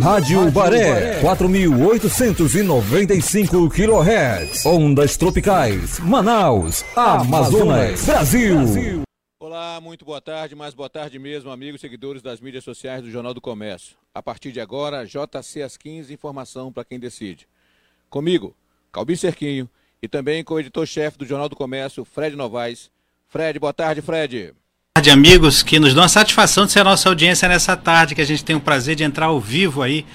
Rádio Baré, 4.895 kHz. Ondas tropicais, Manaus, Amazonas, Brasil. Olá, muito boa tarde, mais boa tarde mesmo, amigos seguidores das mídias sociais do Jornal do Comércio. A partir de agora, JC às 15, informação para quem decide. Comigo, Calbi Cerquinho e também com o editor-chefe do Jornal do Comércio, Fred Novaes. Fred, boa tarde, Fred tarde, amigos, que nos dão a satisfação de ser a nossa audiência nessa tarde, que a gente tem o prazer de entrar ao vivo aí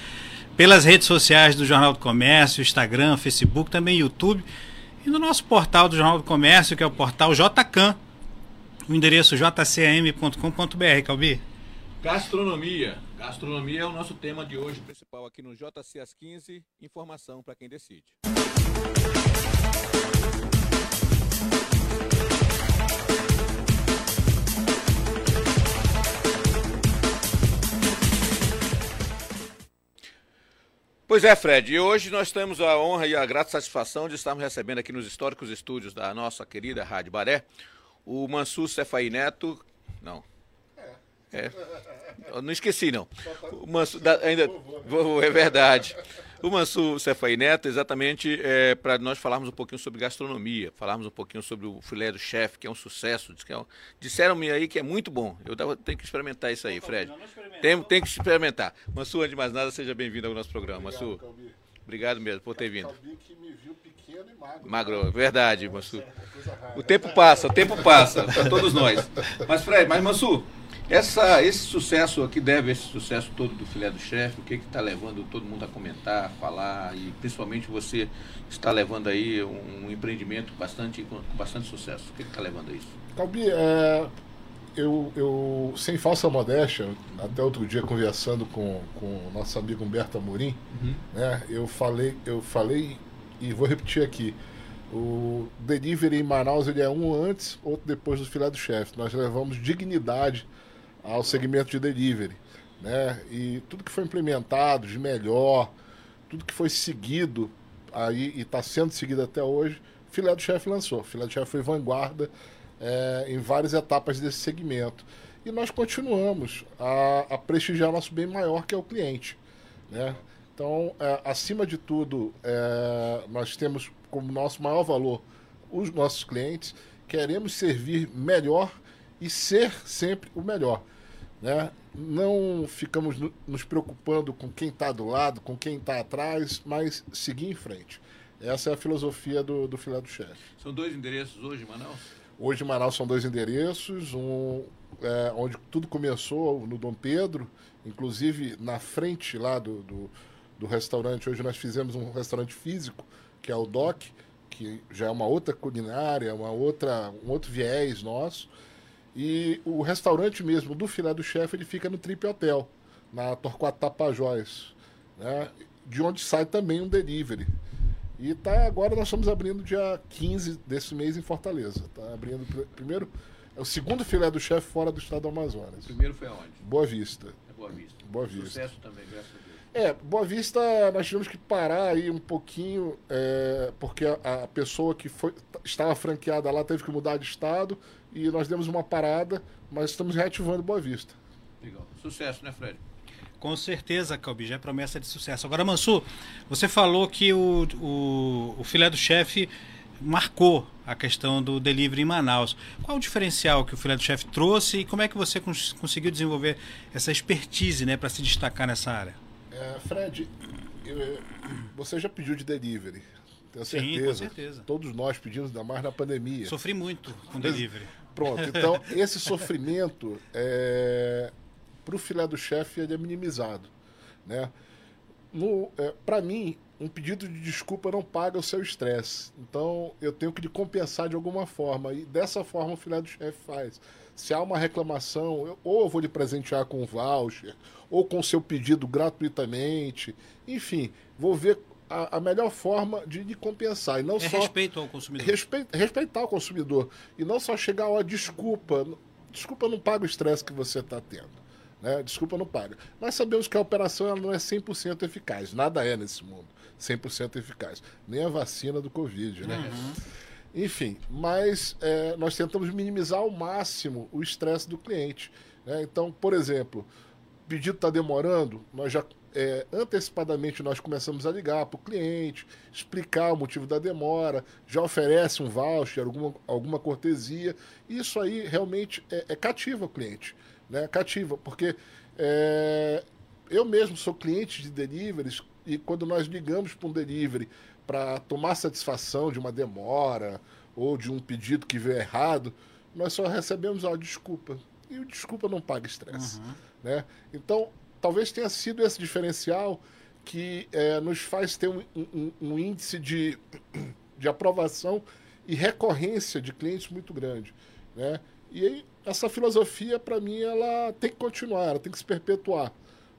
pelas redes sociais do Jornal do Comércio, Instagram, Facebook, também YouTube, e no nosso portal do Jornal do Comércio, que é o portal JCAM, o endereço jcam.com.br, Calbi. Gastronomia. Gastronomia é o nosso tema de hoje principal aqui no JC às 15, informação para quem decide. Pois é, Fred, e hoje nós temos a honra e a grata satisfação de estarmos recebendo aqui nos históricos estúdios da nossa querida Rádio Baré o Mansur Cefai Neto. Não. É. Eu não esqueci, não. O Mansur, da, ainda, é verdade o Mansur Cefai Neto, exatamente é, para nós falarmos um pouquinho sobre gastronomia, falarmos um pouquinho sobre o filé do chefe, que é um sucesso. É um... Disseram-me aí que é muito bom. Eu tenho que experimentar isso aí, Fred. Tem, tem que experimentar. Mansur, antes de mais nada, seja bem-vindo ao nosso programa. Mansur, obrigado mesmo por ter vindo. Magro, verdade, Mansur. O tempo passa, o tempo passa, para todos nós. Mas, Fred, mas Mansur, essa, esse sucesso aqui deve esse sucesso todo do filé do chefe, o que está levando todo mundo a comentar, a falar, e principalmente você está levando aí um, um empreendimento bastante, com bastante sucesso. O que está levando a isso? Calbi, é, eu, eu, sem falsa modéstia, até outro dia conversando com, com o nosso amigo Humberto Amorim, uhum. né, eu, falei, eu falei e vou repetir aqui. O delivery em Manaus ele é um antes, outro depois do filé do chefe. Nós levamos dignidade ao segmento de delivery. Né? E tudo que foi implementado de melhor, tudo que foi seguido aí e está sendo seguido até hoje, Filé do Chefe lançou. Filé do Chefe foi vanguarda é, em várias etapas desse segmento. E nós continuamos a, a, prestigiar nosso bem maior, que é o cliente. Né? Então, é, acima de tudo, é, nós temos como nosso maior valor os nossos clientes, queremos servir melhor e ser sempre o melhor. Né? Não ficamos nos preocupando com quem está do lado, com quem está atrás, mas seguir em frente. Essa é a filosofia do, do Filé do Chefe. São dois endereços hoje em Manaus? Hoje em Manaus são dois endereços, um é, onde tudo começou no Dom Pedro, inclusive na frente lá do, do, do restaurante. Hoje nós fizemos um restaurante físico, que é o DOC, que já é uma outra culinária, uma outra, um outro viés nosso. E o restaurante mesmo do filé do chefe ele fica no Trip Hotel, na Torquato Tapajós, né? de onde sai também um delivery. E tá agora nós estamos abrindo dia 15 desse mês em Fortaleza. Tá abrindo primeiro é o segundo filé do chefe fora do estado do Amazonas. O primeiro foi aonde? Boa Vista. É Boa Vista. Boa Vista. Sucesso também, graças a Deus. É, Boa Vista nós tivemos que parar aí um pouquinho, é, porque a, a, pessoa que foi, estava franqueada lá teve que mudar de estado e nós demos uma parada, mas estamos reativando Boa Vista. Legal. Sucesso, né, Fred? Com certeza, Calbi, já é promessa de sucesso. Agora, Mansur, você falou que o, o, o filé do chefe marcou a questão do delivery em Manaus. Qual o diferencial que o filé do chefe trouxe e como é que você cons conseguiu desenvolver essa expertise né, para se destacar nessa área? É, Fred, eu, você já pediu de delivery. Tenho Sim, certeza. com certeza. Todos nós pedimos, ainda mais na pandemia. Sofri muito com delivery. Pronto, então esse sofrimento é, para o filé do chefe ele é minimizado. Né? É, para mim, um pedido de desculpa não paga o seu estresse. Então eu tenho que lhe compensar de alguma forma. E dessa forma o filé do chefe faz. Se há uma reclamação, eu, ou eu vou lhe presentear com um voucher, ou com seu pedido gratuitamente. Enfim, vou ver a, a, melhor forma de, de compensar. E não é só, respeito ao consumidor. respeitar o consumidor. E não só chegar, ó, desculpa. Desculpa, não paga o estresse que você está tendo. Né? Desculpa, não paga. Mas sabemos que a operação não é 100% eficaz. Nada é nesse mundo 100% eficaz. Nem a vacina do Covid, né? Uhum. Enfim, mas é, nós tentamos minimizar ao máximo o estresse do cliente. Né? Então, por exemplo, pedido está demorando, nós já é, antecipadamente nós começamos a ligar para o cliente, explicar o motivo da demora, já oferece um voucher, alguma, alguma cortesia. Isso aí realmente é, é cativa o cliente. Né? Cativa, porque é, eu mesmo sou cliente de deliveries e quando nós ligamos para um delivery para tomar satisfação de uma demora ou de um pedido que veio errado, nós só recebemos a desculpa. E o desculpa não paga estresse. Uhum. Né? Então, talvez tenha sido esse diferencial que é, nos faz ter um, um, um, índice de, de aprovação e recorrência de clientes muito grande. Né? E aí, essa filosofia, para mim, ela tem que continuar, ela tem que se perpetuar.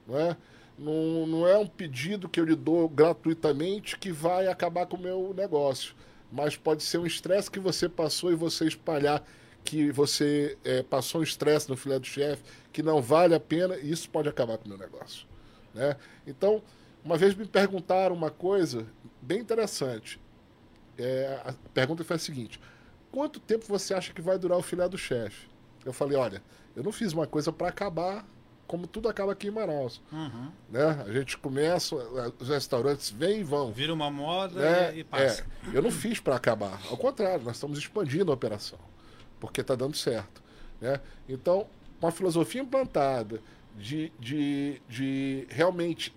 Não é? Não, não é um pedido que eu lhe dou gratuitamente que vai acabar com o meu negócio. Mas pode ser um estresse que você passou e você espalhar que você é, passou um estresse no filé do chefe, que não vale a pena, e isso pode acabar com o meu negócio. Né? Então, uma vez me perguntaram uma coisa bem interessante. É, a pergunta foi a seguinte: quanto tempo você acha que vai durar o filé do chefe? Eu falei: olha, eu não fiz uma coisa para acabar como tudo acaba aqui em Manaus. Uhum. Né? A gente começa, os restaurantes vêm e vão. Vira uma moda né? e passa. É, eu não fiz para acabar. Ao contrário, nós estamos expandindo a operação porque está dando certo. Né? Então, uma filosofia implantada de, de, de realmente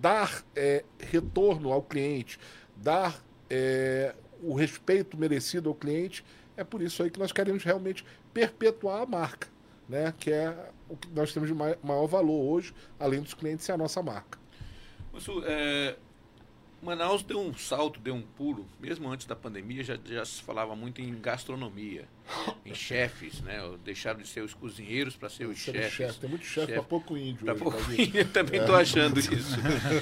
dar é, retorno ao cliente, dar é, o respeito merecido ao cliente, é por isso aí que nós queremos realmente perpetuar a marca, né? que é o que nós temos de maior valor hoje, além dos clientes, é a nossa marca. É, Manaus deu um salto, deu um pulo, mesmo antes da pandemia já, já se falava muito em gastronomia, em chefes, né? Deixaram de ser os cozinheiros para ser os chefes. Chef. Tem muito chefe para pouco índio. Para pouco índio, eu também estou é. achando isso.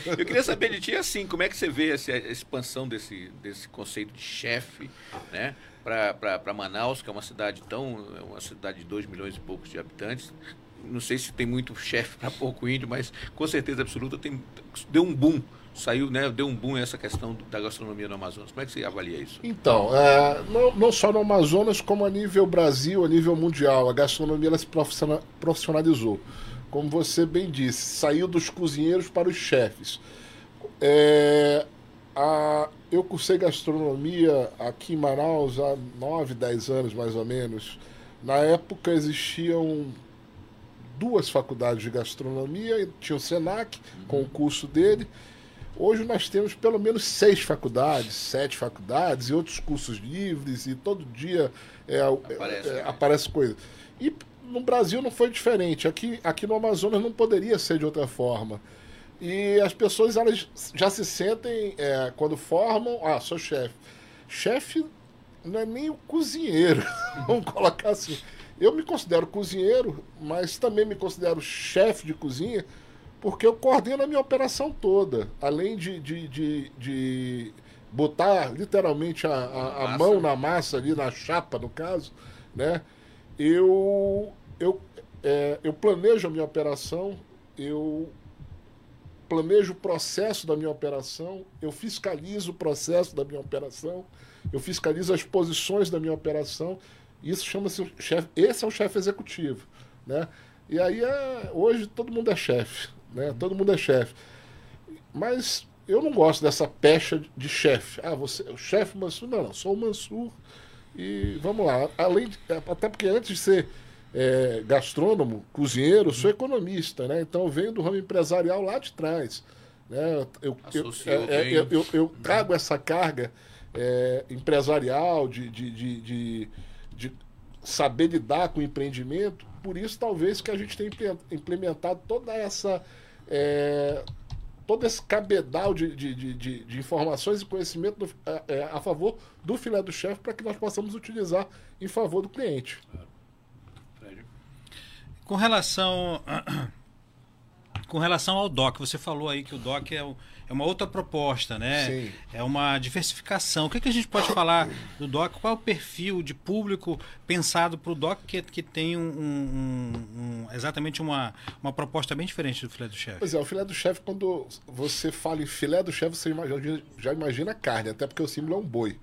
eu queria saber de ti assim, como é que você vê essa expansão desse, desse conceito de chefe, né? Para Manaus, que é uma cidade tão. É uma cidade de 2 milhões e poucos de habitantes. Não sei se tem muito chefe para pouco índio, mas com certeza absoluta tem, deu um boom saiu, né, deu um boom essa questão da gastronomia no Amazonas. Como é que você avalia isso? Então, é, não, não só no Amazonas, como a nível Brasil, a nível mundial, a gastronomia ela se profissionalizou. Como você bem disse, saiu dos cozinheiros para os chefes. É, a, eu cursei gastronomia aqui em Manaus há 9, 10 anos mais ou menos. Na época existiam duas faculdades de gastronomia, tinha o SENAC, com o curso dele, Hoje nós temos pelo menos seis faculdades, sete faculdades e outros cursos livres e todo dia é, aparece, é, aparece coisa. E no Brasil não foi diferente. Aqui, aqui no Amazonas não poderia ser de outra forma. E as pessoas elas já se sentem, é, quando formam, ah, sou chefe. Chefe não é nem o cozinheiro, vamos colocar assim. Eu me considero cozinheiro, mas também me considero chefe de cozinha, porque eu coordeno a minha operação toda. Além de, de, de, de botar literalmente a, a, a mão na massa ali, na chapa, no caso, né? Eu, eu, é, eu planejo a minha operação, eu planejo o processo da minha operação, eu fiscalizo o processo da minha operação, eu fiscalizo as posições da minha operação. Isso chama-se chefe. Esse é o chefe executivo, né? E aí é, hoje todo mundo é chefe né? Todo mundo é chefe. Mas eu não gosto dessa pecha de chefe. Ah, você é o chefe Mansur? Não, não, sou o Mansur. E vamos lá. Além de, até porque antes de ser é, gastrônomo, cozinheiro, sou economista, né? Então eu venho do ramo empresarial lá de trás. Né? Eu, eu, é, é, eu, eu, eu trago essa carga é, empresarial de, de, de, de, de saber lidar com o empreendimento, por isso talvez que a gente tenha implementado toda essa é, todo esse cabedal de, de, de, de, informações e conhecimento do, é, a favor do filé do chefe para que nós possamos utilizar em favor do cliente. Com relação com relação ao DOC, você falou aí que o DOC é, o, é uma outra proposta, né? Sim. É uma diversificação. O que, que a gente pode falar do DOC? Qual é o perfil de público pensado para o DOC que, que tem um, um, um, exatamente uma, uma proposta bem diferente do filé do chefe? Pois é, o filé do chefe, quando você fala em filé do chefe, você imagina, já imagina carne, até porque o símbolo é um boi,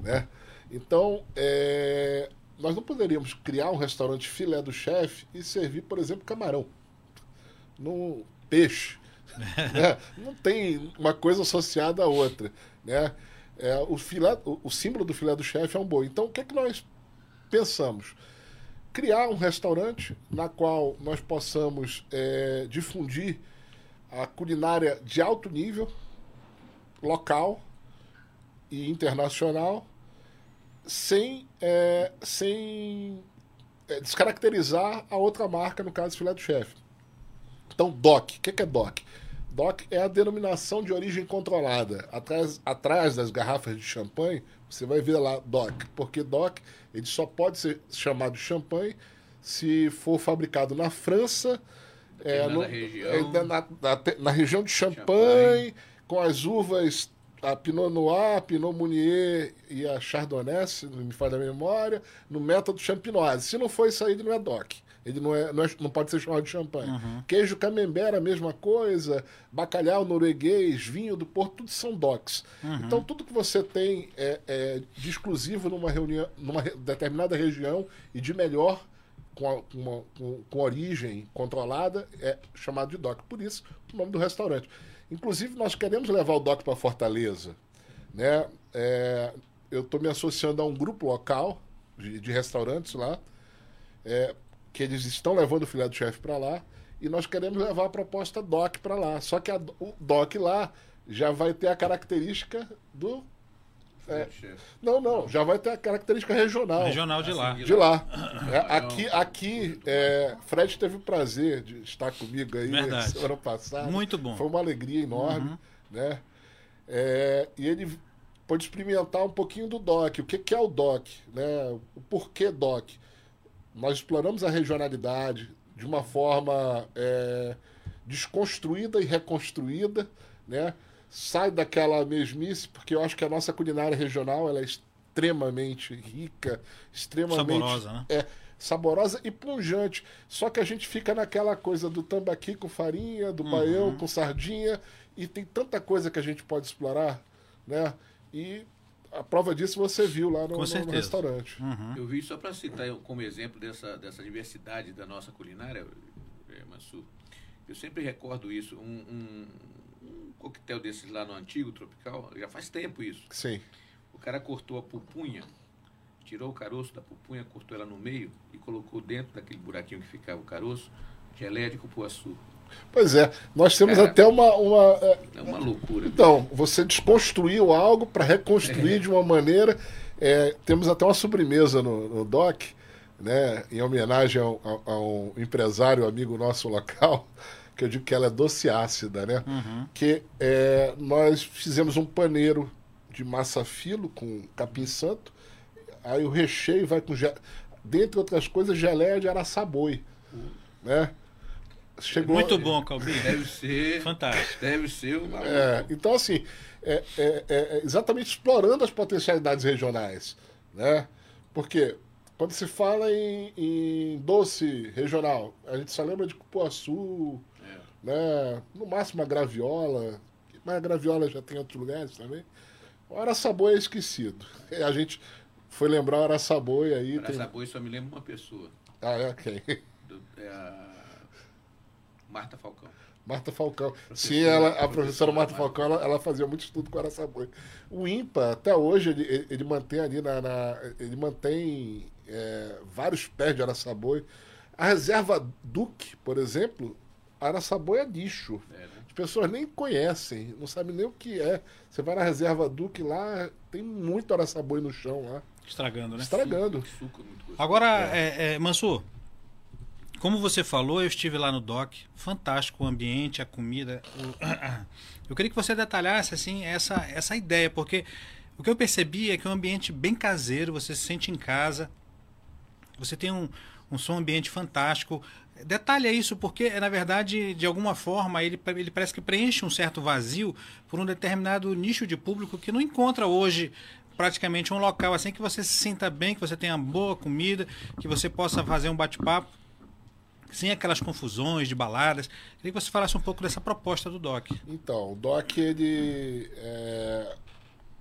né? Então, é, nós não poderíamos criar um restaurante filé do chefe e servir, por exemplo, camarão. No, peixe. né? Não tem uma coisa associada à outra. Né? É, o, filé, o, o símbolo do filé do chefe é um boi. Então, o que é que nós pensamos? Criar um restaurante na qual nós possamos é, difundir a culinária de alto nível, local e internacional, sem, é, sem é, descaracterizar a outra marca, no caso, filé do chefe. Então, DOC. O que é DOC? DOC é a denominação de origem controlada. Atrás, atrás das garrafas de champanhe, você vai ver lá DOC. Porque DOC ele só pode ser chamado de champanhe se for fabricado na França, é, no, região. É, na, na, na, região de Champagne, Champagne, com as uvas a Pinot Noir, a Pinot Meunier e a Chardonnay, se não me falha a memória, no método Champinoise. Se não for isso aí, não é DOC. Ele não, é, não, é, não pode ser chamado de champanhe. Uhum. Queijo camembert, a mesma coisa. Bacalhau norueguês, vinho do Porto, tudo são DOCs. Uhum. Então, tudo que você tem é, é, de exclusivo numa, reunião, numa determinada região e de melhor com, a, uma, com, com, origem controlada é chamado de DOC. Por isso, o nome do restaurante. Inclusive, nós queremos levar o DOC para Fortaleza. Né? É, eu estou me associando a um grupo local de, de restaurantes lá, é, que eles estão levando o filé do chefe para lá, e nós queremos levar a proposta DOC para lá. Só que a, o DOC lá já vai ter a característica do é, não, não, já vai ter a característica regional. Regional de lá. De lá. É, aqui, aqui é, Fred teve o prazer de estar comigo aí Verdade. semana passada. Muito bom. Foi uma alegria enorme, uhum. né? É, e ele pôde experimentar um pouquinho do DOC. O que, que é o DOC? Né? O porquê DOC? Nós exploramos a regionalidade de uma forma é, desconstruída e reconstruída, né? sai daquela mesmice, porque eu acho que a nossa culinária regional ela é extremamente rica, extremamente saborosa, né? é saborosa e pungente. Só que a gente fica naquela coisa do tambaqui com farinha, do uhum. baião com sardinha e tem tanta coisa que a gente pode explorar, né? E a prova disso você viu lá no, no, no restaurante. Uhum. Eu vi só para citar como exemplo dessa, dessa diversidade da nossa culinária, é, Massu. Eu sempre recordo isso. Um, um, um coquetel desses lá no antigo tropical, já faz tempo isso. Sim. O cara cortou a pupunha, tirou o caroço da pupunha, cortou ela no meio e colocou dentro daquele buraquinho que ficava o caroço, geleia de cupuaçu. Pois é, nós temos cara, até uma, uma. É, é uma loucura. Então, você desconstruiu algo para reconstruir é. de uma maneira. É, temos até uma sobremesa no, no DOC, né, em homenagem a, a, a um empresário amigo nosso local, que eu digo que ela é doce ácida, né? Uhum. Que é, nós fizemos um paneiro de massa filo com capim santo, aí o recheio vai com, dentre outras coisas, geleia de araçaboi, uhum. né? Chegou... Muito bom, Calbinho. Deve ser. Fantástico. Deve ser uma. É, então, assim, é, é, é, exatamente explorando as potencialidades regionais. Né? Porque quando se fala em, em doce regional, a gente só lembra de cupuaçu, né? No máximo a graviola, mas a graviola já tem outros lugares também. O araçaboi é esquecido. A gente foi lembrar o araçaboi aí. Araçaboi tem... só me lembra uma pessoa. Ah, é quem? Do, é a Marta Falcão. Marta Falcão. Sim, ela, a professora Marta Falcão, ela, ela, fazia muito estudo com araçaboi. O IMPA, até hoje, ele, ele mantém ali na. na ele mantém é, vários pés de araçaboi. A reserva Duque, por exemplo, Araçaboi é lixo. É, né? As pessoas nem conhecem, não sabem nem o que é. Você vai na reserva Duque lá, tem muito araçaboi no chão lá. Estragando, né? Estragando. Suco, suco Agora, é. É, Mansur, como você falou, eu estive lá no DOC, fantástico o ambiente, a comida. O... Eu queria que você detalhasse assim essa, essa ideia, porque o que eu percebi é que é um ambiente bem caseiro, você se sente em casa, você tem um, um som ambiente fantástico. Detalhe isso, porque, na verdade, de alguma forma, ele, ele parece que preenche um certo vazio por um determinado nicho de público que não encontra hoje praticamente um local assim que você se sinta bem, que você tenha boa comida, que você possa fazer um bate-papo sem aquelas confusões de baladas. Queria que você falasse um pouco dessa proposta do DOC. Então, o DOC ele é,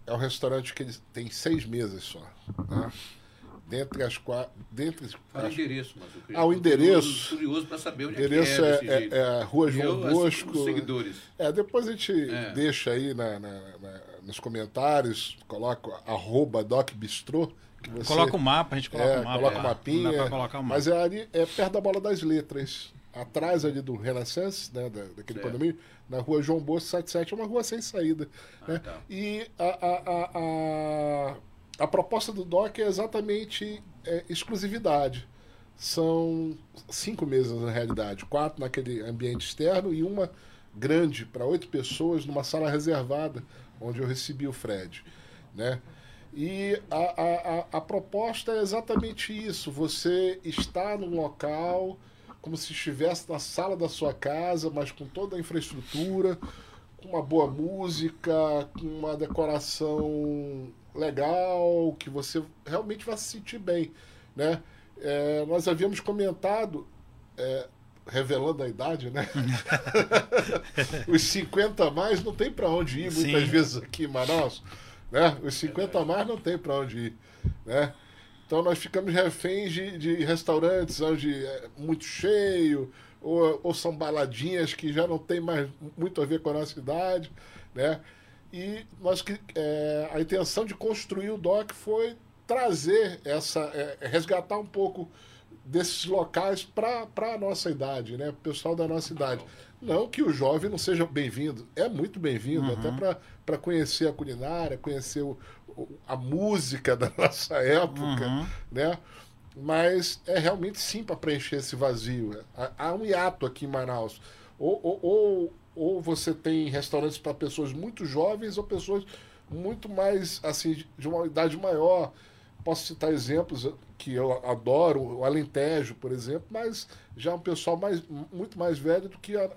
é um restaurante que ele tem seis mesas só. Né? dentre as quatro. Dentre Fala o as, endereço, mas eu queria- Ah, o endereço. Curioso, curioso para saber onde endereço é é, que é, é, é Rua João Eu, assim, Bosco. os seguidores. É, depois a gente É. deixa aí na, na- na- nos comentários, coloca arroba Doc Bistrô. Você, Coloca o mapa, a gente coloca é, o mapa. coloca é. o mapinha. Não dá pra colocar o mapa. Mas é ali, é perto da bola das letras. Atrás ali do Renaissance, né, da, daquele Certo. condomínio, na rua João Bosco 77, é uma rua sem saída. né? tá. E a, a, a, a, a proposta do DOC é exatamente é, exclusividade. São cinco mesas na realidade, quatro naquele ambiente externo e uma grande para oito pessoas numa sala reservada onde eu recebi o Fred, né? E a, a, a, proposta é exatamente isso: você está num local como se estivesse na sala da sua casa, mas com toda a infraestrutura, com uma boa música, com uma decoração legal, que você realmente vai se sentir bem, né? É, nós havíamos comentado, é, revelando a idade, né? Os 50 a mais não tem para onde ir muitas Sim. vezes aqui em Manaus, né? Os 50 a mais não tem para onde ir, né? Então nós ficamos reféns de, de restaurantes onde é muito cheio, ou, ou são baladinhas que já não tem mais muito a ver com a nossa idade, né? E nós, é, a intenção de construir o DOC foi trazer essa, é, resgatar um pouco desses locais para a nossa idade, né? O pessoal da nossa idade. Não que o jovem não seja bem-vindo, é muito bem-vindo, até para conhecer a culinária, conhecer o- o- a música da nossa época, né? Mas é realmente sim para preencher esse vazio. Há, há um hiato aqui em Manaus. Ou, ou, ou, ou você tem restaurantes para pessoas muito jovens ou pessoas muito mais assim de uma idade maior. Posso citar exemplos que eu adoro, o Alentejo, por exemplo, mas já é um pessoal mais, muito mais velho do que o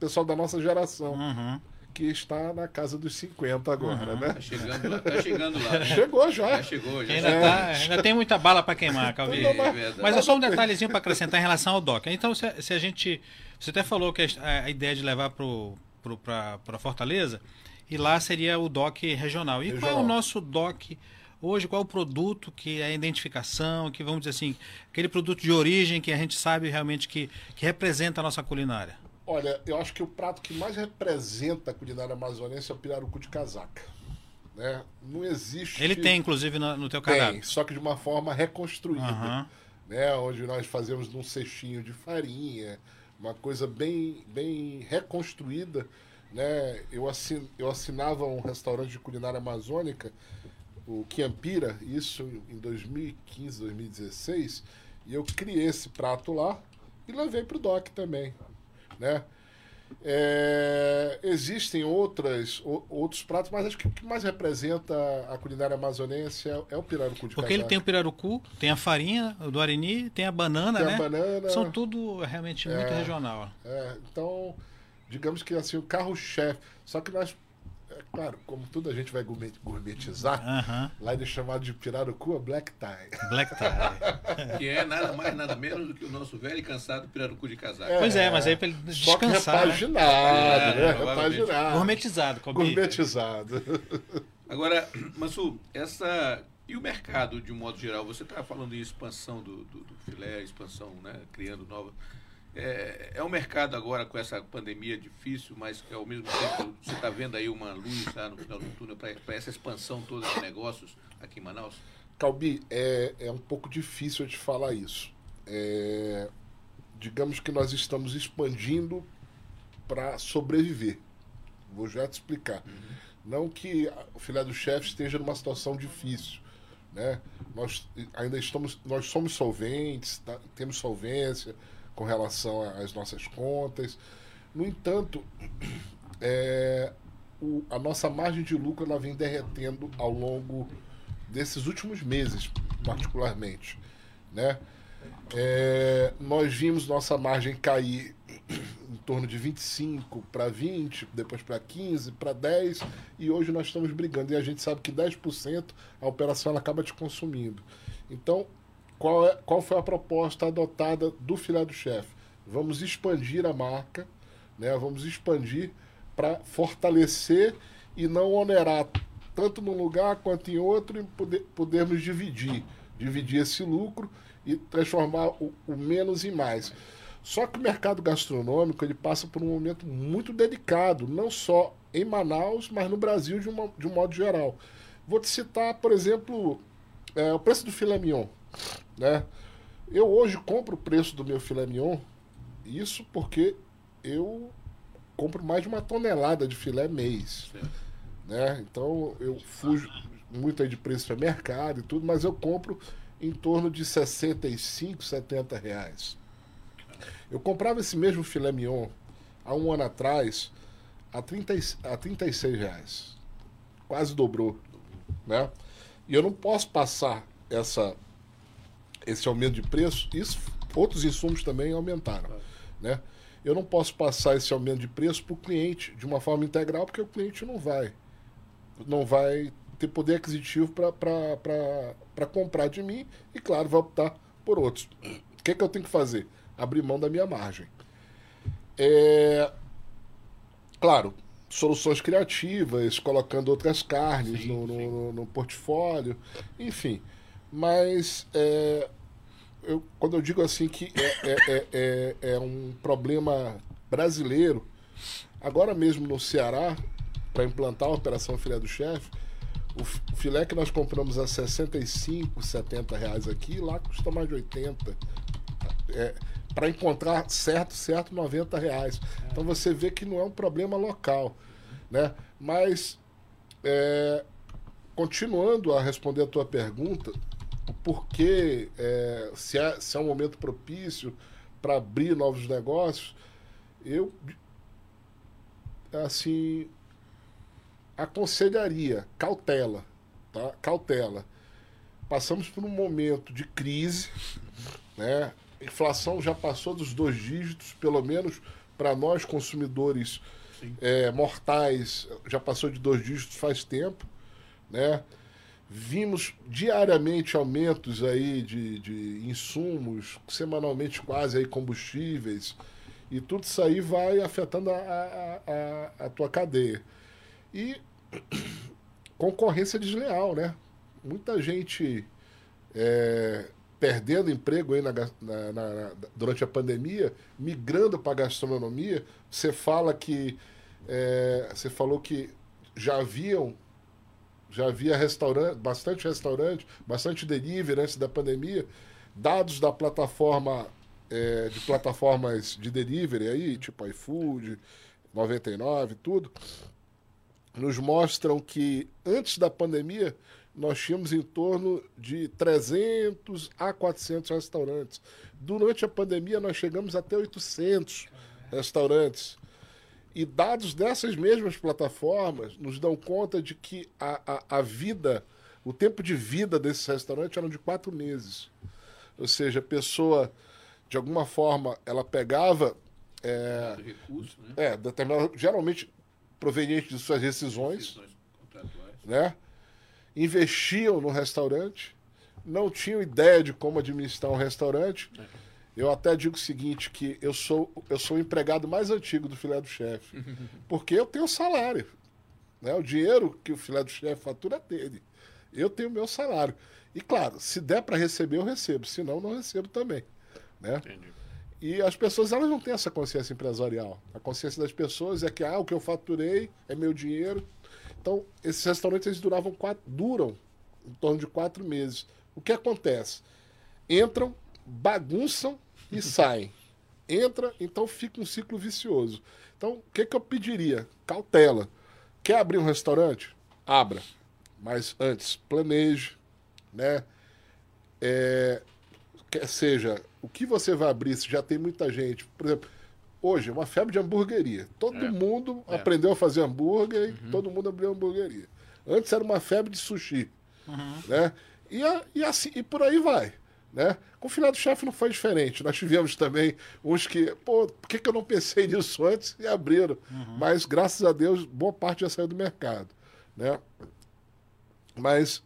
pessoal da nossa geração, Uhum. que está na casa dos 50 agora, né? Tá chegando lá. Tá chegando lá. né? Chegou já. Já chegou, já. Ainda, tá- ainda tem muita bala para queimar, Calvi. Verdade. Mas é só um detalhezinho para acrescentar em relação ao DOC. Então, se, se a gente. Você até falou que a, a ideia de levar para Fortaleza, e lá seria o DOC regional. E qual é Regional. o nosso DOC hoje? Qual o produto que é a identificação, que vamos dizer assim, aquele produto de origem que a gente sabe realmente que, que representa a nossa culinária? Olha, eu acho que o prato que mais representa a culinária amazonense é o pirarucu de casaca. Né? Não existe. Ele tem, inclusive, no, no teu Tem, cardápio. só que de uma forma reconstruída. Aham. Né? Onde nós fazemos num cestinho de farinha, uma coisa bem, bem reconstruída. Né? Eu, assin, eu assinava um restaurante de culinária amazônica, o Quiampira, isso em 2015, 2016, e eu criei esse prato lá e levei para o DOC também. Né? É, existem outras, o- outros pratos, mas acho que o que mais representa a culinária amazonense é, é o pirarucu de Porque ele casaca. tem o pirarucu, tem a farinha do Arini, tem a banana, Tem a né? banana. São tudo realmente muito É. regional. É, então, digamos que assim, o carro-chefe. Só que nós, claro, como tudo a gente vai gourmet- gourmetizar, Aham. lá ele é chamado de pirarucu a black tie. Black tie. Que é nada mais, nada menos do que o nosso velho e cansado pirarucu de casaco. Pois é, mas aí para ele Só que descansar. né? repaginado, né? É. Repaginado. Gourmetizado, Cobi. Gourmetizado. Agora, Mansu, essa. E o mercado, de um modo geral? Você está falando em expansão do, do, do filé, expansão, né? Criando nova. É, é um mercado agora com essa pandemia difícil, mas que ao mesmo tempo você está vendo aí uma luz lá no final do túnel para essa expansão toda de negócios aqui em Manaus? Calbi, é, é um pouco difícil te falar isso. É, digamos que nós estamos expandindo para sobreviver. Vou já te explicar. Não que o filé do chefe esteja numa situação difícil. Né? Nós ainda estamos, nós somos solventes, tá? temos solvência com relação às nossas contas. No entanto, é, o- a nossa margem de lucro ela vem derretendo ao longo desses últimos meses, particularmente, né? É, nós vimos nossa margem cair em torno de 25 para 20, depois para 15, para 10, e hoje nós estamos brigando. E a gente sabe que 10% a operação ela acaba te consumindo. Então, qual, é, qual foi a proposta adotada do filé do chefe? Vamos expandir a marca, né? vamos expandir para fortalecer e não onerar tanto num lugar quanto em outro e poder, podermos dividir. dividir esse lucro e transformar o, o menos em mais. Só que o mercado gastronômico ele passa por um momento muito delicado, não só em Manaus, mas no Brasil de, uma, de um modo geral. Vou te citar, por exemplo, é, o preço do filé mignon. Né? Eu hoje compro o preço do meu filé mignon, isso porque eu compro mais de uma tonelada de filé mês. Né? Então eu fujo muito aí de preço para mercado e tudo, mas eu compro em torno de 65, 70 reais. Eu comprava esse mesmo filé mignon há um ano atrás a, 30, a 36 reais. Quase dobrou. Né? E eu não posso passar essa, esse aumento de preço. Isso, outros insumos também aumentaram. Né? Eu não posso passar esse aumento de preço para o cliente de uma forma integral, porque o cliente não vai. Não vai ter poder aquisitivo para comprar de mim e, claro, vai optar por outros. O que, é que eu tenho que fazer? Abrir mão da minha margem. É, claro, soluções criativas, colocando outras carnes sim, no, no, no, portfólio, enfim. Mas é, eu, quando eu digo assim que é, é, é, é um problema brasileiro, agora mesmo no Ceará, para implantar a Operação Filé do Chefe, o filé que nós compramos a 65, 70 reais aqui, lá custa mais de 80. É, para encontrar certo, certo, 90 reais. Então você vê que não é um problema local. Né? Mas, é, continuando a responder a tua pergunta, o porquê, é, se, é, se é um momento propício para abrir novos negócios, eu, assim, aconselharia cautela, tá? Cautela. Passamos por um momento de crise, né? A inflação já passou dos dois dígitos, pelo menos para nós consumidores é, mortais, já passou de dois dígitos faz tempo, né? Vimos diariamente aumentos aí de, de insumos, semanalmente quase aí combustíveis, e tudo isso aí vai afetando a, a, a, a tua cadeia. E concorrência desleal, né? Muita gente é, perdendo emprego aí na, na, na, durante a pandemia, migrando para a gastronomia. Você fala que é, você falou que já haviam já havia restaurante, bastante restaurante, bastante delivery antes da pandemia. Dados da plataforma é, de plataformas de delivery aí, tipo iFood, 99, tudo, nos mostram que antes da pandemia nós tínhamos em torno de 300 a 400 restaurantes. Durante a pandemia nós chegamos até 800 restaurantes. E dados dessas mesmas plataformas nos dão conta de que a, a, a vida, o tempo de vida desses restaurantes eram de quatro meses. Ou seja, a pessoa, de alguma forma, ela pegava. É, recurso, né? é determinado, geralmente proveniente de suas rescisões, né? investiam no restaurante, não tinham ideia de como administrar um restaurante. É. Eu até digo o seguinte, que eu sou, eu sou o empregado mais antigo do filé do chefe, porque eu tenho salário. Né? O dinheiro que o filé do chefe fatura é dele. Eu tenho meu salário. E claro, se der para receber, eu recebo. Se não, não recebo também. Né? Entendi. E as pessoas elas não têm essa consciência empresarial. A consciência das pessoas é que ah, o que eu faturei é meu dinheiro. Então, esses restaurantes eles duravam quatro, duram em torno de quatro meses. O que acontece? Entram, bagunçam e saem. Entra, então fica um ciclo vicioso. Então, o que, que eu pediria? Cautela. Quer abrir um restaurante? Abra. Mas antes, planeje, né? É, quer seja o que você vai abrir, se já tem muita gente, por exemplo, hoje é uma febre de hamburgueria. Todo é. mundo é. aprendeu a fazer hambúrguer e uhum. todo mundo abriu hamburgueria. Antes era uma febre de sushi. Uhum. Né? E, e, assim, e por aí vai. Né? Com o final do chefe não foi diferente. Nós tivemos também uns que, pô, por que, que eu não pensei nisso antes e abriram? Uhum. Mas, graças a Deus, boa parte já saiu do mercado. Né? Mas,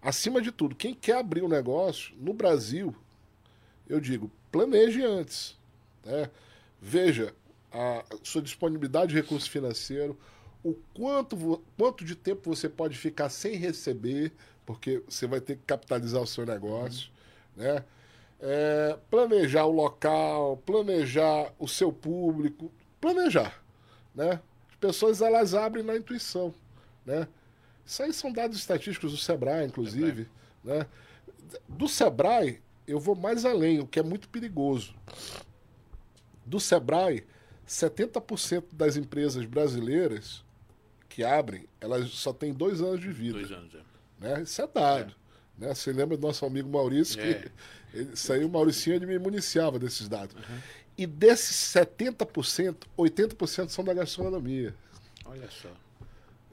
acima de tudo, quem quer abrir um negócio, no Brasil, eu digo, planeje antes. Né? Veja a sua disponibilidade de recurso financeiro, o quanto, quanto de tempo você pode ficar sem receber, porque você vai ter que capitalizar o seu negócio, né? É, planejar o local, planejar o seu público, planejar, né? As pessoas elas abrem na intuição, né? Isso aí são dados estatísticos do Sebrae, inclusive, né? Do Sebrae, eu vou mais além, o que é muito perigoso. Do Sebrae, 70% das empresas brasileiras que abrem, elas só têm dois anos de vida. Dois anos, é. Né? Isso é dado. É. Né? Você lembra do nosso amigo Maurício, que é. ele, isso aí o Mauricinho ele me municiava desses dados. Uhum. E desses 70%, 80% são da gastronomia. Olha só.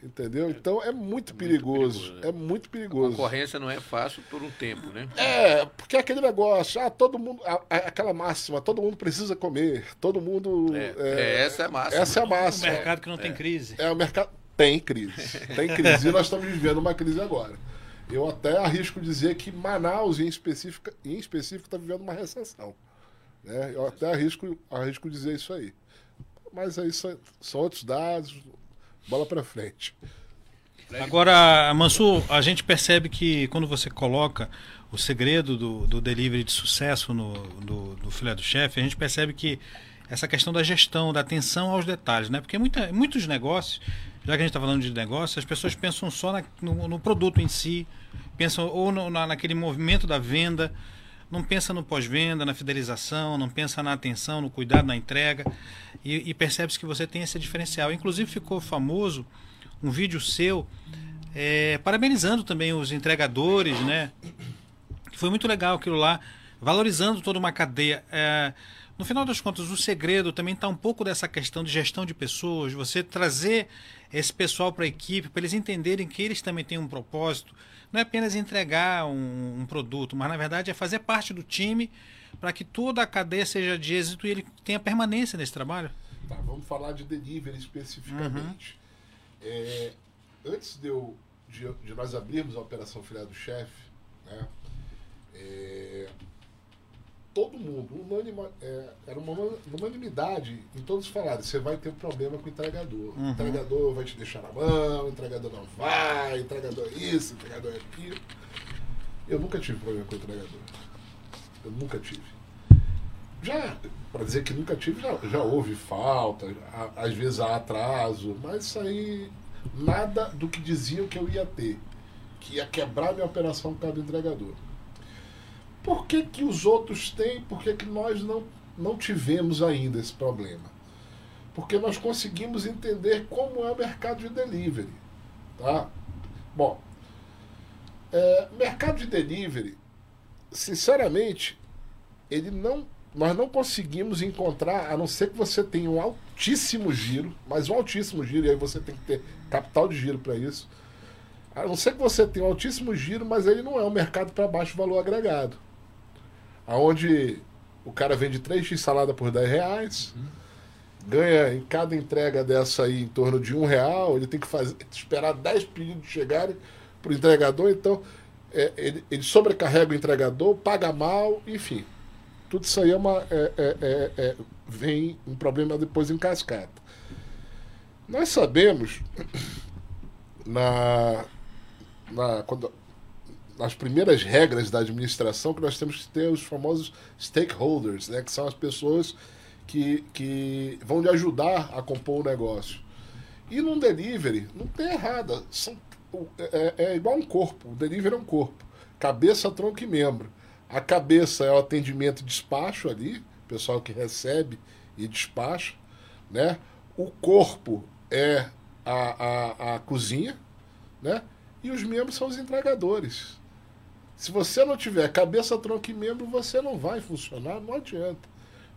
Entendeu? É. Então é muito, é perigoso. Muito perigoso né? É muito perigoso. A concorrência não é fácil por um tempo, né? É, porque é aquele negócio, ah, todo mundo. A, a, aquela máxima, todo mundo precisa comer, todo mundo. É, é, é essa é a máxima. Essa é a máxima. O mercado que não tem crise. É, o mercado. Tem crise. Tem crise. e nós estamos vivendo uma crise agora. Eu até arrisco dizer que Manaus, em específico, em específico está vivendo uma recessão. Né? Eu até arrisco, arrisco dizer isso aí. Mas aí são, são outros dados, bola para frente. Agora, Mansur, a gente percebe que quando você coloca o segredo do, do delivery de sucesso no, do, do filé do chefe, a gente percebe que essa questão da gestão, da atenção aos detalhes, né? Porque muita, muitos negócios, já que a gente está falando de negócio, as pessoas pensam só na, no, no, produto em si, pensam ou no, na, naquele movimento da venda, não pensa no pós-venda, na fidelização, não pensa na atenção, no cuidado na entrega e, e percebe-se que você tem esse diferencial. Inclusive ficou famoso um vídeo seu é, parabenizando também os entregadores, né? Foi muito legal aquilo lá, valorizando toda uma cadeia. É, no final das contas, o segredo também está um pouco dessa questão de gestão de pessoas, você trazer esse pessoal para a equipe, para eles entenderem que eles também têm um propósito. Não é apenas entregar um, um produto, mas na verdade é fazer parte do time para que toda a cadeia seja de êxito e ele tenha permanência nesse trabalho. Tá, vamos falar de delivery especificamente. Uhum. É, antes de, eu, de, de, nós abrirmos a Operação Filha do Chefe, né, é, todo mundo, unanima, é, era uma unanimidade em todos falaram, você vai ter um problema com o entregador. Uhum. O entregador vai te deixar na mão, o entregador não vai, o entregador é isso, o entregador é aquilo. Eu nunca tive problema com o entregador. Eu nunca tive. Já, para dizer que nunca tive, já, já houve falta, às vezes há atraso, mas isso aí, nada do que diziam que eu ia ter, que ia quebrar minha operação por causa do entregador. Por que, que os outros têm, por que, que nós não, não tivemos ainda esse problema? Porque nós conseguimos entender como é o mercado de delivery. Tá? Bom, é, mercado de delivery, sinceramente, ele não, nós não conseguimos encontrar, a não ser que você tenha um altíssimo giro, mas um altíssimo giro, e aí você tem que ter capital de giro para isso. A não ser que você tenha um altíssimo giro, mas ele não é um mercado para baixo valor agregado aonde o cara vende 3x salada por 10 reais, uhum. ganha em cada entrega dessa aí em torno de um real, ele tem que fazer, esperar 10 pedidos chegarem para o entregador, então é, ele, ele, sobrecarrega o entregador, paga mal, enfim. Tudo isso aí é uma, é, é, é, é vem um problema depois em cascata. Nós sabemos, na, na, quando, nas primeiras regras da administração que nós temos que ter os famosos stakeholders, né, que são as pessoas que, que vão lhe ajudar a compor o negócio. E num delivery, não tem errada. São, é, é, igual um corpo. O delivery é um corpo. Cabeça, tronco e membro. A cabeça é o atendimento e despacho ali, pessoal que recebe e despacha. Né? O corpo é a, a, a cozinha, né? E os membros são os entregadores. Se você não tiver cabeça, tronco e membro, você não vai funcionar, não adianta.